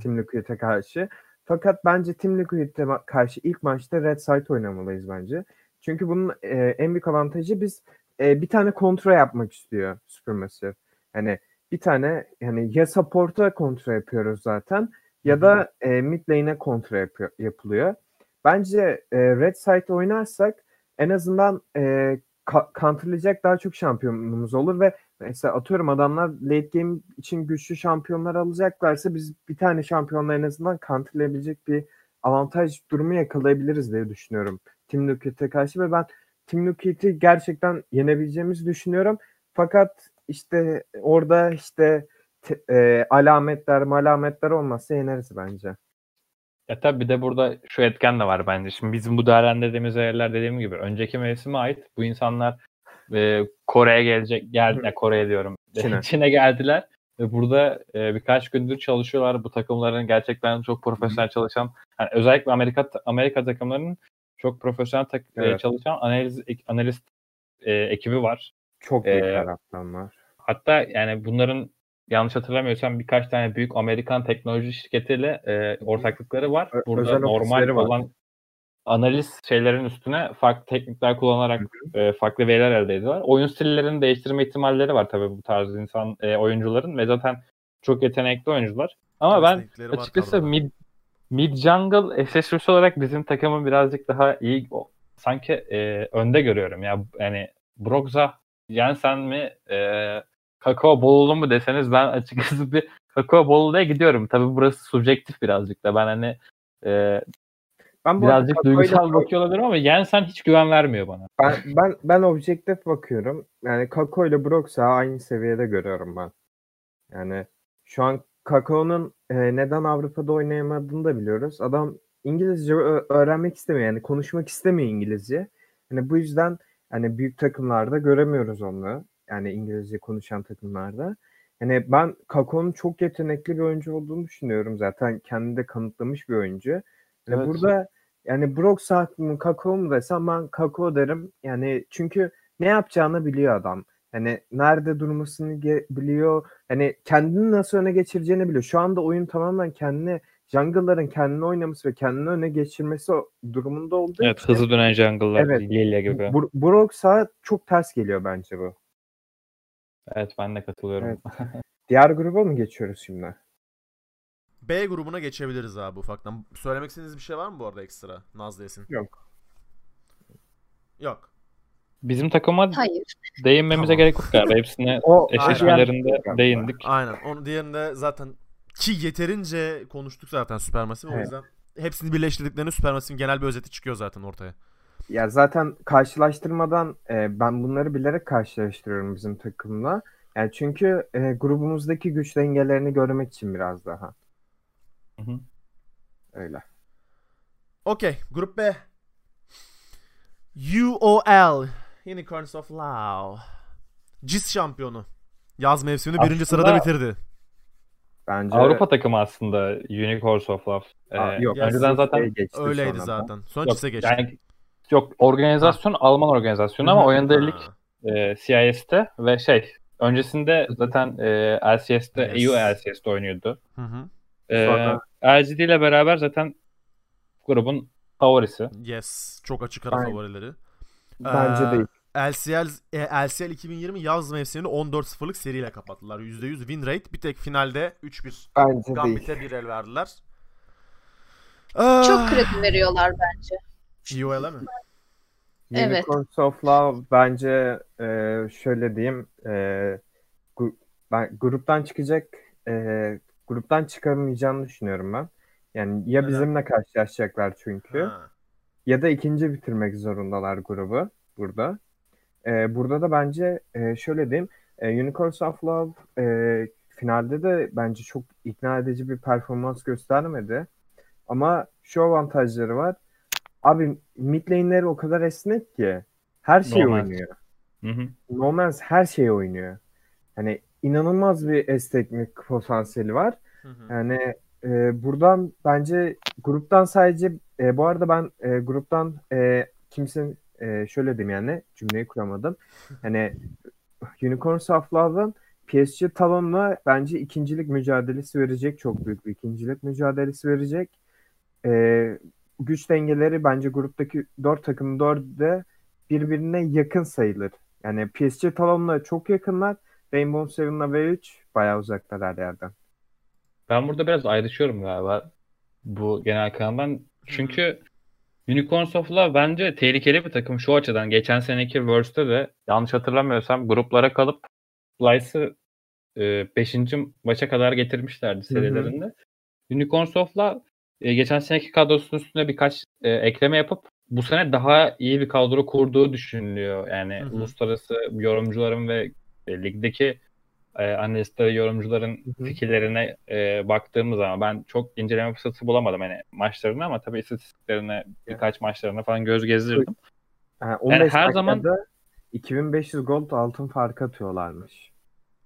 Team Liquid'e karşı. Fakat bence Team Liquid'e karşı ilk maçta Red Side oynamalıyız bence. Çünkü bunun e, en büyük avantajı biz e, bir tane kontra yapmak istiyor Supermassive. Yani bir tane yani ya support'a kontra yapıyoruz zaten ya da e, mid lane'e kontra yapıyor, yapılıyor. Bence e, Red Side oynarsak en azından e, ka- counterlayacak daha çok şampiyonumuz olur ve mesela atıyorum adamlar late game için güçlü şampiyonlar alacaklarsa biz bir tane şampiyonla en azından counterlayabilecek bir avantaj durumu yakalayabiliriz diye düşünüyorum Team Liquid'e karşı ve ben Team Liquid'i gerçekten yenebileceğimizi düşünüyorum. Fakat işte orada işte te- e, alametler malametler olmazsa yeneriz bence. Ya tabii bir de burada şu etken de var bence. Şimdi bizim bu değerlendirdiğimiz yerler dediğim gibi önceki mevsime ait bu insanlar e, Kore'ye gelecek geldiler Kore'ye diyorum. Çin'e. Çin'e geldiler ve burada e, birkaç gündür çalışıyorlar. Bu takımların gerçekten çok profesyonel çalışan yani özellikle Amerika Amerika takımlarının çok profesyonel tak- e, Evet. çalışan analiz analist e, ekibi var. Çok büyük Ee, taraftan var. Hatta yani bunların yanlış hatırlamıyorsam birkaç tane büyük Amerikan teknoloji şirketiyle e, ortaklıkları var. Burada özel normal var. olan analiz şeylerin üstüne farklı teknikler kullanarak e, farklı veriler elde ediyorlar. Oyun stillerini değiştirme ihtimalleri var tabii bu tarz insan e, oyuncuların ve zaten çok yetenekli oyuncular. Ama ben açıkçası mid mid jungle accessories olarak bizim takımın birazcık daha iyi sanki e, önde görüyorum ya yani Brox'a Jensen mi e, Kakao Bolulu mu deseniz ben açıkçası bir Kakao Bolulu'ya gidiyorum. Tabii burası subjektif birazcık da ben hani e, Ben bu birazcık duygusal bakıyor olabilirim ama Jensen hiç güven vermiyor bana. Ben ben ben objektif bakıyorum. Yani Kako ile Brox'a aynı seviyede görüyorum ben. Yani şu an Kako'nun e, neden Avrupa'da oynayamadığını da biliyoruz. Adam İngilizce öğrenmek istemiyor. Yani konuşmak istemiyor İngilizce. Yani bu yüzden hani büyük takımlarda göremiyoruz onu. Yani İngilizce konuşan takımlarda. Yani ben Kako'nun çok yetenekli bir oyuncu olduğunu düşünüyorum zaten. Kendini de kanıtlamış bir oyuncu. Yani Evet. burada yani Brox mı Kakao mu desem ben Kakao derim. Yani çünkü ne yapacağını biliyor adam. Yani nerede durmasını biliyor. Hani kendini nasıl öne geçireceğini biliyor. Şu anda oyun tamamen kendine jungle'ların kendini oynaması ve kendini öne geçirmesi durumunda olduğu Evet için hızlı dönen jungle'lar Evet. Lilia gibi. Bur- Brox'a çok ters geliyor bence bu. Evet ben de katılıyorum. Evet. Diğer gruba mı geçiyoruz şimdi? B grubuna geçebiliriz abi ufaktan. Söylemek istediğiniz bir şey var mı bu arada ekstra? Nazlı Esin. Yok. Yok. Bizim takıma Hayır. değinmemize Tamam. gerek yok galiba. Hepsine O eşleşmelerinde Aynen. değindik. Aynen. Onu diğerinde zaten ki yeterince konuştuk zaten Supermassive. O Evet. yüzden hepsini birleştirdiklerinde Supermassive'in genel bir özeti çıkıyor zaten ortaya. Ya zaten karşılaştırmadan e, ben bunları bilerek karşılaştırıyorum bizim takımla. Yani çünkü e, grubumuzdaki güç dengelerini görmek için biraz daha. Hı hı. Öyle. Okey. Grup B. UOL. Unicorns of Love. CIS şampiyonu. Yaz mevsimini birinci Aslında- sırada bitirdi. Bence Avrupa takımı aslında Unicorns of Love. Ee, Aa, yok, önceden zaten geçti Öyleydi sonradan. zaten. Sonra yok, CIS'e geçti. yani yok organizasyon Alman organizasyonu ama lig Ha. e, CIS'te ve şey öncesinde zaten e, LCS'te Yes. EU LCS'te oynuyordu. Hı hı. E, Sonra- LGD ile beraber zaten grubun favorisi. Yes. Çok açık ara Aynen. favorileri. Bence Ee, değil. LCL, e, LCL 2020 yaz mevsimini 14-0'lık seriyle kapattılar. %100 win rate. Bir tek finalde 3-1 Bence. Gambit'e bir el verdiler. Ee, Çok kredi veriyorlar bence. UOL'e mi? Evet. Unicorns of Love bence e, şöyle diyeyim e, gu- ben gruptan çıkacak e, gruptan çıkamayacağını düşünüyorum ben. Yani ya Neden? bizimle karşılaşacaklar çünkü Ha. ya da ikinci bitirmek zorundalar grubu burada. E, burada da bence e, şöyle diyeyim e, Unicorns of Love e, finalde de bence çok ikna edici bir performans göstermedi. Ama şu avantajları var. Abi mid lane'leri o kadar esnek ki her şeyi Normal. oynuyor. Hı hı. No Man's her şeyi oynuyor. Hani inanılmaz bir esneklik potansiyeli var. Hı hı. Yani e, buradan bence gruptan sadece e, bu arada ben e, gruptan e, kimsenin e, şöyle diyeyim yani cümleyi kuramadım. Hani Unicorns of Love'ın PSG Talon'la bence ikincilik mücadelesi verecek. Çok büyük bir ikincilik mücadelesi verecek. E, güç dengeleri bence gruptaki dört takım dördü birbirine yakın sayılır. Yani PSG Talon'la çok yakınlar. Rainbow Seven'la V3 bayağı uzaklar her yerden. Ben burada biraz ayrışıyorum galiba bu genel kanaldan. Çünkü Unicorns of Love bence tehlikeli bir takım şu açıdan. Geçen seneki Worlds'te de yanlış hatırlamıyorsam gruplara kalıp Slice'ı 5. maça kadar getirmişlerdi serilerinde. Unicorns of Love e, geçen seneki kadrosunun üstüne birkaç e, ekleme yapıp bu sene daha iyi bir kadro kurduğu düşünülüyor. Yani Hı hı. uluslararası yorumcuların ve e, ligdeki e, analistleri, yorumcuların Hı hı. fikirlerine e, baktığımız zaman ben çok inceleme fırsatı bulamadım hani maçlarını ama tabii istatistiklerine birkaç maçlarına falan göz gezdirdim. Yani 15 her zaman- 2500 gold altın farkı atıyorlarmış.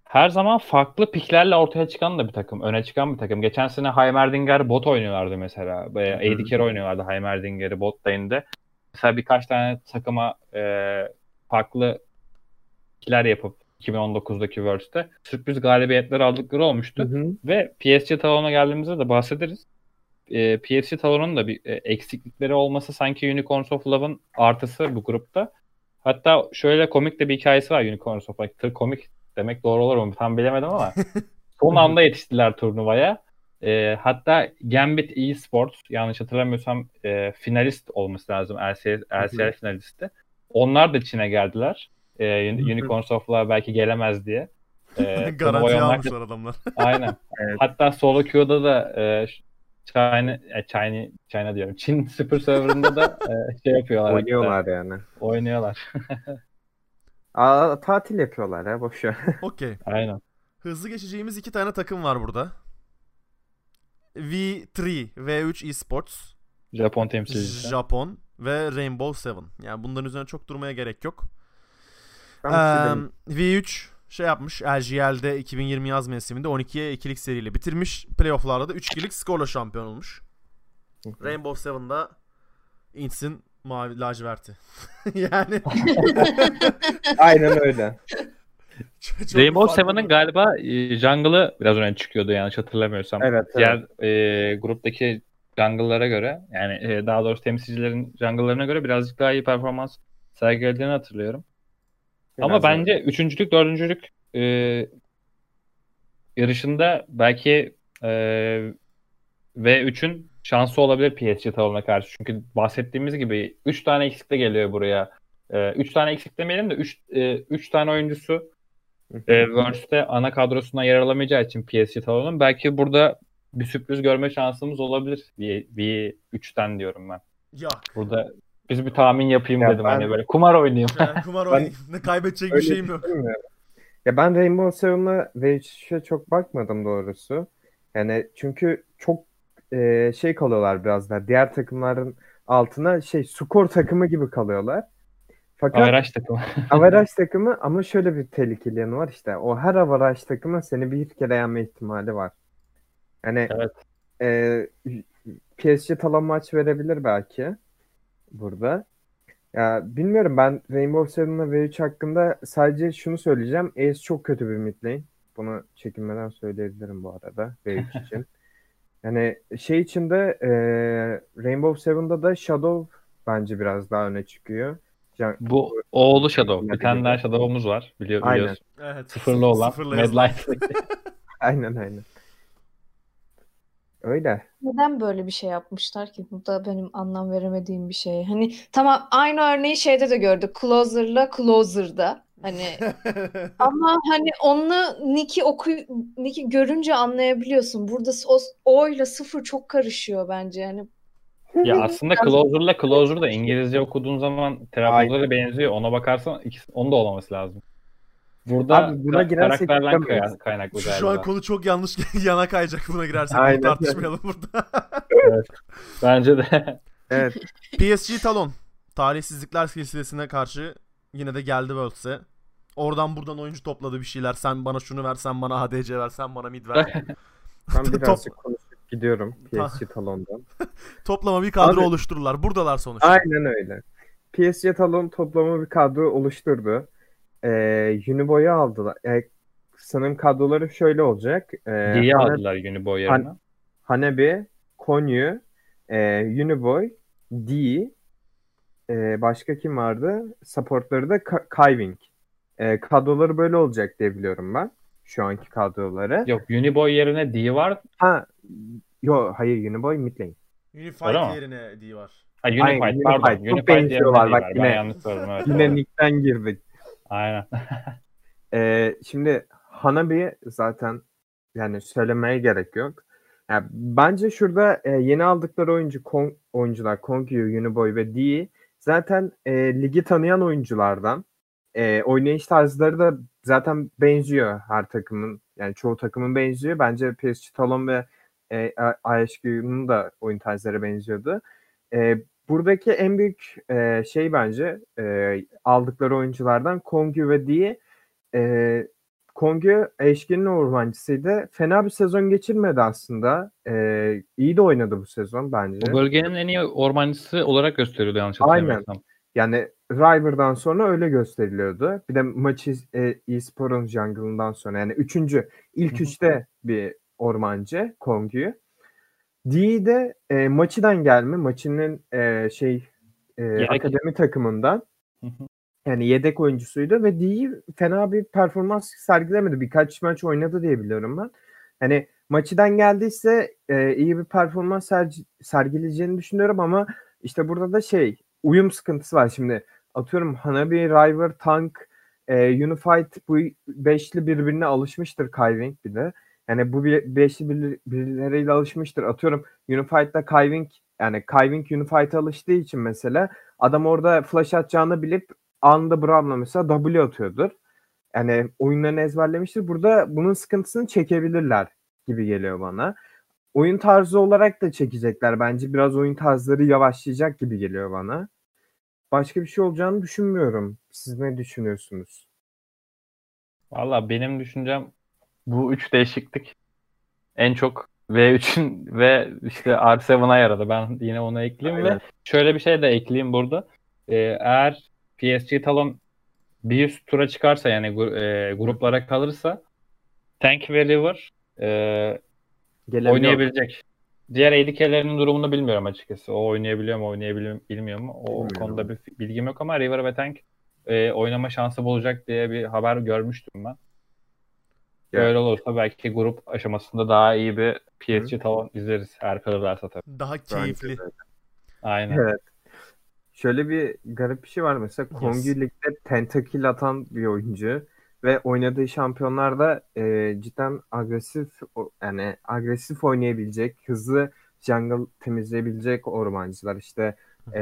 Her zaman farklı piklerle ortaya çıkan da bir takım, öne çıkan bir takım. Geçen sene Heimerdinger bot oynuyorlardı mesela. AD carry oynuyorlardı Heimerdinger'i bot lane'de. Mesela birkaç tane takıma e, farklı pikler yapıp 2019'daki Worlds'te sürpriz galibiyetler aldıkları olmuştu. Ve PSG Talon'a geldiğimizde de bahsederiz. E, PSG Talon'un da bir e, eksiklikleri olması sanki Unicorns of Love'ın artısı bu grupta. Hatta şöyle komik de bir hikayesi var Unicorns of Love. Komik demek doğru olur mu tam bilemedim ama son anda yetiştiler turnuvaya. E, hatta Gambit eSports yanlış hatırlamıyorsam e, finalist olması lazım LCL, LCL finalisti. Onlar da Çin'e geldiler. E, Un- Unicorns of Love belki gelemez diye. E, Garanti almışlar adamlar. Aynen. Evet. Hatta solo queue'da da e, China, e, China, China diyorum. Çin Super Server'ında da e, şey yapıyorlar. hatta, Oynuyorlar yani. Oynuyorlar. Aa, tatil yapıyorlar ya boş ver. Okey. Aynen. Hızlı geçeceğimiz iki tane takım var burada. V3, V3 Esports, Japon temsilcisi. Japon ve Rainbow Seven. Yani bunların üzerine çok durmaya gerek yok. Şey Eee, demeyeyim. V3 şey yapmış. LGL'de 2020 yaz mevsiminde 12'ye 2'lik seriyle bitirmiş. Playoff'larda da 3-2'lik skorla şampiyon olmuş. Rainbow Seven'da Ints'in mavi laciverti. yani Aynen öyle. çok Rainbow Seven'ın galiba e, jungle'ı biraz öne çıkıyordu yanlış hatırlamıyorsam. Evet, evet. Diğer e, gruptaki jungle'lara göre yani e, daha doğrusu temsilcilerin jungle'larına göre birazcık daha iyi performans sergilediğini hatırlıyorum. Ama Biraz bence üçüncülük, dördüncülük e, yarışında belki e, V3'ün şansı olabilir PSG Talon'a karşı. Çünkü bahsettiğimiz gibi 3 tane eksikle geliyor buraya 3 tane eksik demeyelim de 3 3 tane oyuncusu e, Worlds'te ana kadrosuna yer alamayacağı için PSG Talon'un belki burada bir sürpriz görme şansımız olabilir. Bir, bir 3'ten diyorum ben. Yok. Burada biz bir tahmin yapayım Ya dedim ben- hani böyle kumar oynayayım. Yani kumar oynayayım. Ne kaybedecek bir şeyim yok. Ya ben Rainbow Seven'a ve Witch'e çok bakmadım doğrusu. Yani çünkü çok e, şey kalıyorlar biraz da. Diğer takımların altına şey skor takımı gibi kalıyorlar. Fakat Averaj takımı. averaj takımı ama şöyle bir tehlikeli yanı var işte. O her averaj takımı seni bir kere yenme ihtimali var. Yani Evet. e, PSG talan maç verebilir belki burada. Ya bilmiyorum ben Rainbow Seven'la V3 hakkında sadece şunu söyleyeceğim. Ace çok kötü bir mid lane. Bunu çekinmeden söyleyebilirim bu arada V3 için. Yani şey içinde e, Rainbow Seven'da da Shadow bence biraz daha öne çıkıyor. Can- Bu oğlu Shadow. Bir tane daha. Shadow'umuz var. Biliyor, Aynen. biliyorsun. Evet. Sıfırlı olan. Sıfırlı Mad yazılan. Light. Aynen aynen. Öyle. Neden böyle bir şey yapmışlar ki? Bu da benim anlam veremediğim bir şey. Hani tamam aynı örneği şeyde de gördük. Closer'la Closer'da. Hani ama hani onu Nick'i oku Nick'i görünce anlayabiliyorsun. Burada o, o ile sıfır çok karışıyor bence. Yani Ya aslında Closer'la Closer da İngilizce okuduğun zaman telaffuzları benziyor. Ona bakarsan ikisi, onun da olmaması lazım. Burada Abi buna girersek karakterden kaynaklı Şu, galiba. şu an konu çok yanlış yana kayacak buna girersek. Bunu Aynen. tartışmayalım burada. Bence de. Evet. PSG Talon. Talihsizlikler silsilesine karşı yine de geldi Worlds'e. Oradan buradan oyuncu topladı bir şeyler. Sen bana şunu ver, sen bana ADC ver, sen bana mid ver. Ben Top- birazcık konuşup gidiyorum PSG Talon'dan. Toplama bir kadro Abi- oluştururlar. Buradalar sonuçta. Aynen öyle. PSG Talon toplama bir kadro oluşturdu. Ee, Uniboy'u aldılar. Ee, sanırım kadroları şöyle olacak. Ee, Diye Hane- aldılar Uniboy yerine. Hanabi, Konyu, e, Uniboy, D, e, başka kim vardı? Supportları da Ka- Kaiving. E, kadroları böyle olacak diye biliyorum ben. Şu anki kadroları. Yok Uniboy yerine D var. Ha, yo hayır Uniboy mid lane. Unified Öyle mi? yerine D var. Ha Unified Aynen, pardon. Unified. Çok Unified yerine benziyorlar D bak var. yine. Ben yanlış söyledim. Evet, Yine. Nick'ten girdik. Aynen. Ee, şimdi Hanabi zaten yani söylemeye gerek yok. Yani bence şurada e, yeni aldıkları oyuncu Kon- oyuncular Konkyu, Uniboy ve D zaten e, ligi tanıyan oyunculardan. E, oynayış tarzları da zaten benziyor her takımın. Yani çoğu takımın benziyor. Bence PSG Talon ve e, IHQ'nun da oyun tarzları benziyordu. E, buradaki en büyük e, şey bence e, aldıkları oyunculardan Kongyu ve D e, Kongyu Eşkin'in ormancısıydı. Fena bir sezon geçirmedi aslında. E, iyi de oynadı bu sezon bence. Bu bölgenin en iyi ormancısı olarak gösteriyordu yanlış Aynen. hatırlamıyorsam. Yani River'dan sonra öyle gösteriliyordu. Bir de maçı e, eSpor'un jungle'ından sonra yani üçüncü, ilk üçte bir ormancı Kongyu. D de e, maçıdan gelme. Maçının e, şey e, akademi takımından. Hı hı. Yani yedek oyuncusuydu ve D'yi fena bir performans sergilemedi. Birkaç maç oynadı diye biliyorum ben. Hani maçıdan geldiyse e, iyi bir performans sergi- sergileyeceğini düşünüyorum ama işte burada da şey uyum sıkıntısı var şimdi. Atıyorum Hanabi, River, Tank, e, Unified bu beşli birbirine alışmıştır Kaiving bir de. Yani bu beşli bir- birileriyle alışmıştır. Atıyorum Unified'da Kaiving yani Kaiving Unified'a alıştığı için mesela adam orada flash atacağını bilip anında Braum'la mesela W atıyordur. Yani oyunlarını ezberlemiştir. Burada bunun sıkıntısını çekebilirler gibi geliyor bana. Oyun tarzı olarak da çekecekler. Bence biraz oyun tarzları yavaşlayacak gibi geliyor bana. Başka bir şey olacağını düşünmüyorum. Siz ne düşünüyorsunuz? Valla benim düşüncem bu üç değişiklik en çok V3'ün ve işte R7'a yaradı. Ben yine onu ekleyeyim ve Aynen. şöyle bir şey de ekleyeyim burada. Ee, eğer PSG Talon bir üst tura çıkarsa yani e, gruplara kalırsa Tank ve River e, Gelemiyor. oynayabilecek. Diğer ADC'lerinin durumunu bilmiyorum açıkçası. O oynayabiliyor mu, oynayabiliyor mu? O Bilmiyorum. konuda bir bilgim yok ama River ve Tank e, oynama şansı bulacak diye bir haber görmüştüm ben. Ya. Böyle olursa belki grup aşamasında daha iyi bir PSG Talon izleriz eğer kalırlarsa tabii. Daha keyifli. Aynen. Evet. şöyle bir garip bir şey var mesela Yes. Lig'de pentakill atan bir oyuncu ve oynadığı şampiyonlarda e, cidden agresif yani agresif oynayabilecek, hızlı jungle temizleyebilecek ormancılar işte e,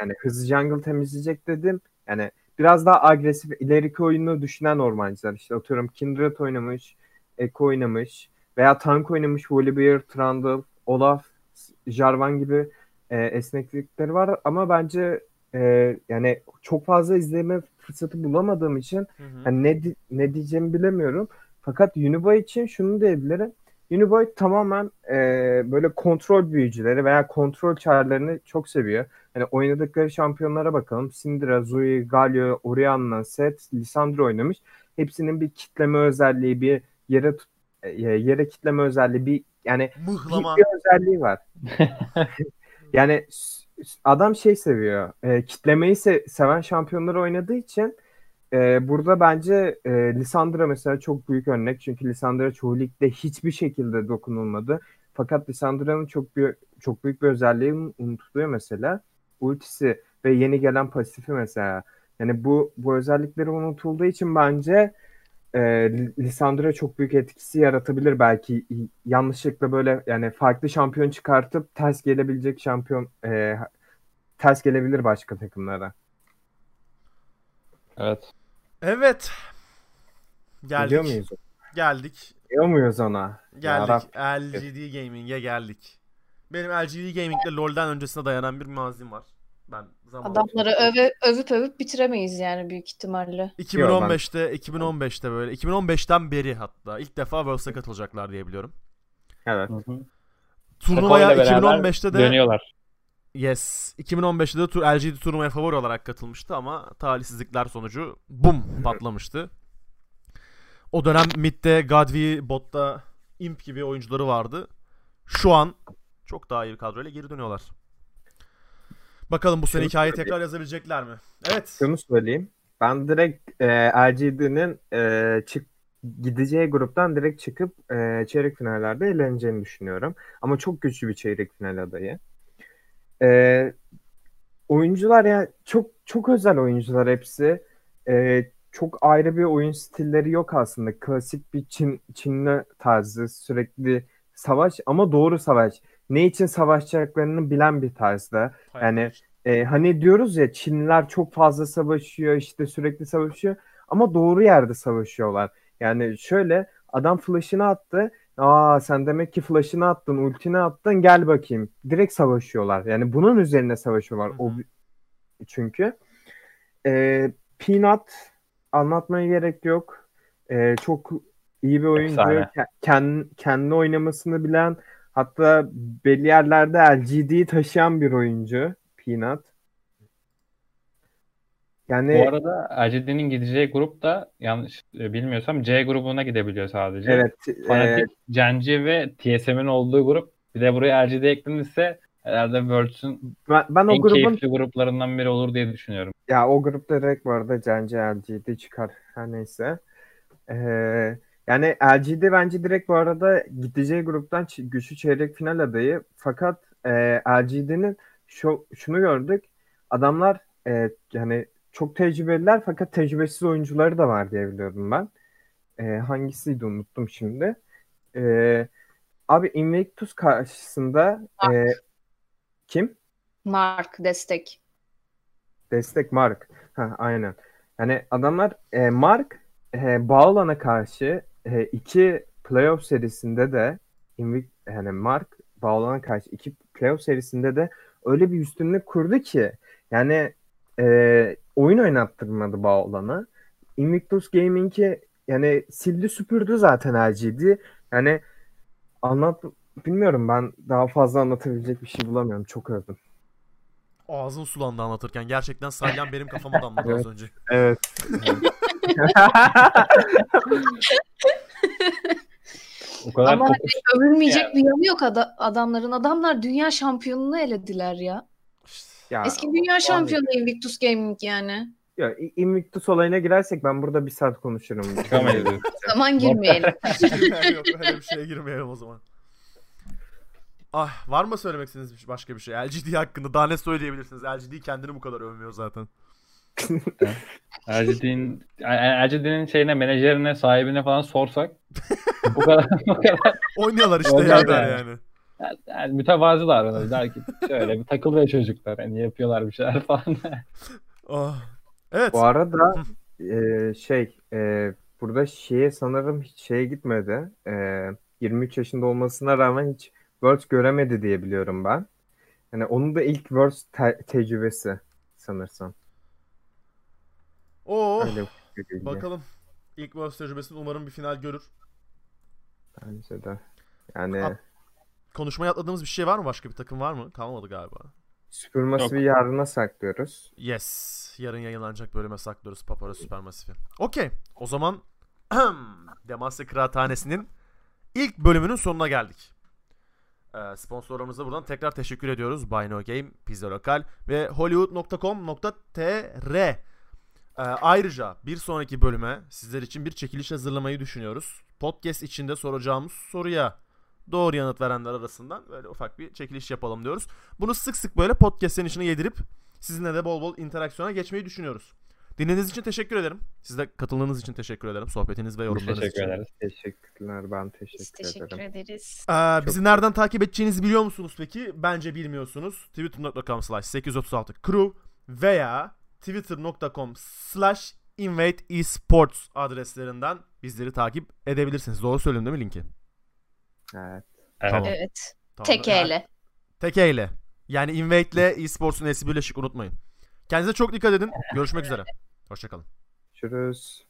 yani hızlı jungle temizleyecek dedim. Yani biraz daha agresif ileriki oyunu düşünen ormancılar işte atıyorum Kindred oynamış, Echo oynamış veya tank oynamış Volibear, Trundle, Olaf, Jarvan gibi e, esneklikleri var ama bence e, yani çok fazla izleme fırsatı bulamadığım için Hı hı. yani ne ne diyeceğimi bilemiyorum. Fakat Uniboy için şunu diyebilirim. Uniboy tamamen e, böyle kontrol büyücüleri veya kontrol çarlarını çok seviyor. Yani oynadıkları şampiyonlara bakalım. Syndra, Zoe, Galio, Orianna, Seth, Lissandra oynamış. Hepsinin bir kitleme özelliği, bir yere tut- e, yere kitleme özelliği, bir yani bir, Mıhlama. bir özelliği var. Yani adam şey seviyor. E, kitlemeyi se- seven şampiyonları oynadığı için e, burada bence e, Lissandra mesela çok büyük örnek. Çünkü Lissandra çoğu ligde hiçbir şekilde dokunulmadı. Fakat Lissandra'nın çok büyük çok büyük bir özelliği unutuluyor mesela. Ultisi ve yeni gelen pasifi mesela. Yani bu bu özellikleri unutulduğu için bence e, Lissandra çok büyük etkisi yaratabilir belki yanlışlıkla böyle yani farklı şampiyon çıkartıp ters gelebilecek şampiyon e, ters gelebilir başka takımlara. Evet. Evet. Biliyor Geldik. muyuz? Geldik. Biliyor muyuz ona? Geldik. Yarabbim. LGD Gaming'e geldik. Benim LGD Gaming'de LoL'den öncesine dayanan bir mazim var. Ben zaman Adamları öve, övüp övüp bitiremeyiz yani büyük ihtimalle. 2015'te 2015'te böyle 2015'ten beri hatta ilk defa Worlds'a katılacaklar diye biliyorum. Evet. Turnuvaya Tako'yla beraber 2015'te de dönüyorlar. Yes 2015'te de tur LGD turnuvaya favori olarak katılmıştı ama talihsizlikler sonucu bum patlamıştı. O dönem midde Godwi, botta Imp gibi oyuncuları vardı. Şu an çok daha iyi bir kadroyla geri dönüyorlar. Bakalım bu sene hikayeyi tekrar yazabilecekler mi? Evet. Şunu söyleyeyim. Ben direkt e, LGD'nin e, çık gideceği gruptan direkt çıkıp e, çeyrek finallerde eğleneceğini düşünüyorum. Ama çok güçlü bir çeyrek final adayı. E, oyuncular ya çok çok özel oyuncular hepsi. E, çok ayrı bir oyun stilleri yok aslında. Klasik bir Çin Çinli tarzı sürekli savaş ama doğru savaş. Ne için savaşacaklarını bilen bir tarzda. Yani e, hani diyoruz ya Çinliler çok fazla savaşıyor işte sürekli savaşıyor ama doğru yerde savaşıyorlar. Yani şöyle adam flash'ını attı. Aa sen demek ki flash'ını attın, ultini attın gel bakayım. Direkt savaşıyorlar. Yani bunun üzerine savaşıyorlar. Hı O hı. çünkü e, Peanut anlatmaya gerek yok. E, çok iyi bir oyuncu. Ke- Kendi, kendi oynamasını bilen hatta belli yerlerde LGD'yi taşıyan bir oyuncu. Peanut. Yani Bu arada RGD'nin gideceği grup da yanlış e, bilmiyorsam C grubuna gidebiliyor sadece. evet e, Fnatic, Genji ve TSM'in olduğu grup. Bir de buraya RGD eklenirse herhalde Worlds'ün ben, ben o en grubun keyifli gruplarından biri olur diye düşünüyorum. ya o grupta direkt bu arada Genji LGD çıkar her neyse. Ee, yani LGD bence direkt bu arada gideceği gruptan güçlü çeyrek final adayı. Fakat e, LGD'nin şu, şunu gördük. Adamlar e, yani çok tecrübeliler fakat tecrübesiz oyuncuları da var diye biliyordum ben. E, hangisiydi unuttum şimdi. E, abi Invictus karşısında e, kim? Mark destek. Destek Mark. Ha, aynen. Yani adamlar e, Mark e, Bağlan'a karşı e, iki playoff serisinde de Invic yani Mark Bağlan'a karşı iki playoff serisinde de öyle bir üstünlük kurdu ki yani e, oyun oynattırmadı Bağlan'a. Invictus Gaming'i yani sildi süpürdü zaten LGD. Yani anlat bilmiyorum ben daha fazla anlatabilecek bir şey bulamıyorum. Çok övdüm. Ağzın sulandı anlatırken. Gerçekten salyan benim kafama damladı az Evet. önce. Evet. O kadar Ama kokuş- Övülmeyecek Yani. bir yanı yok ada- adamların. Adamlar dünya şampiyonunu elediler ya. Ya, Eski dünya şampiyonu Invictus Gaming yani. Ya Invictus olayına girersek ben burada bir saat konuşurum. Zaman girmeyelim. Yok öyle bir şeye girmeyelim o zaman. Ah var mı söylemek istediğiniz başka bir şey? LGD hakkında daha ne söyleyebilirsiniz? LGD kendini bu kadar övmüyor zaten. LGD'nin LGD'nin şeyine, menajerine, sahibine falan sorsak bu kadar bu kadar Oynuyorlar işte ya yani. yani. Yani mütevazı davranır. Der ki şöyle bir takılıyor çocuklar. Hani yapıyorlar bir şeyler falan. Ah. Evet. Bu arada e, şey e, burada şeye sanırım hiç şeye gitmedi. E, 23 yaşında olmasına rağmen hiç Worlds göremedi diye biliyorum ben. Yani onun da ilk Worlds te- tecrübesi sanırsam. Oo. Bilgi. Bakalım. İlk Worlds tecrübesini umarım bir final görür. Bence de. Yani Ab- Konuşmaya atladığımız bir şey var mı? Başka bir takım var mı? Kalmadı galiba. Supermassive'i yarına saklıyoruz. Yes. Yarın yayınlanacak bölüme saklıyoruz Papara Supermassive'i. Okey. O zaman Demacia Kıraathanesi'nin ilk bölümünün sonuna geldik. Ee, sponsorlarımıza buradan tekrar teşekkür ediyoruz. Buy No Game, Pizza Lokal ve hollywood.com.tr Ee, ayrıca bir sonraki bölüme sizler için bir çekiliş hazırlamayı düşünüyoruz. Podcast içinde soracağımız soruya doğru yanıt verenler arasından böyle ufak bir çekiliş yapalım diyoruz. Bunu sık sık böyle podcast'in içine yedirip sizinle de bol bol interaksiyona geçmeyi düşünüyoruz. Dinlediğiniz için teşekkür ederim. Siz de katıldığınız için teşekkür ederim. Sohbetiniz ve yorumlarınız teşekkür için. ederiz. Teşekkürler. Ben teşekkür, Biz teşekkür ederim. ederiz. Ee, bizi nereden takip edeceğinizi biliyor musunuz peki? Bence bilmiyorsunuz. Twitter.com slash 836 crew veya twitter.com slash invade esports adreslerinden bizleri takip edebilirsiniz. Doğru söyledim değil mi linki? Evet. Evet. Tamam. Evet. Tamam. Tek eyle. Tek eyle. Yani invade ile esports'un esi birleşik unutmayın. Kendinize çok dikkat edin. Görüşmek üzere. Hoşçakalın. Görüşürüz.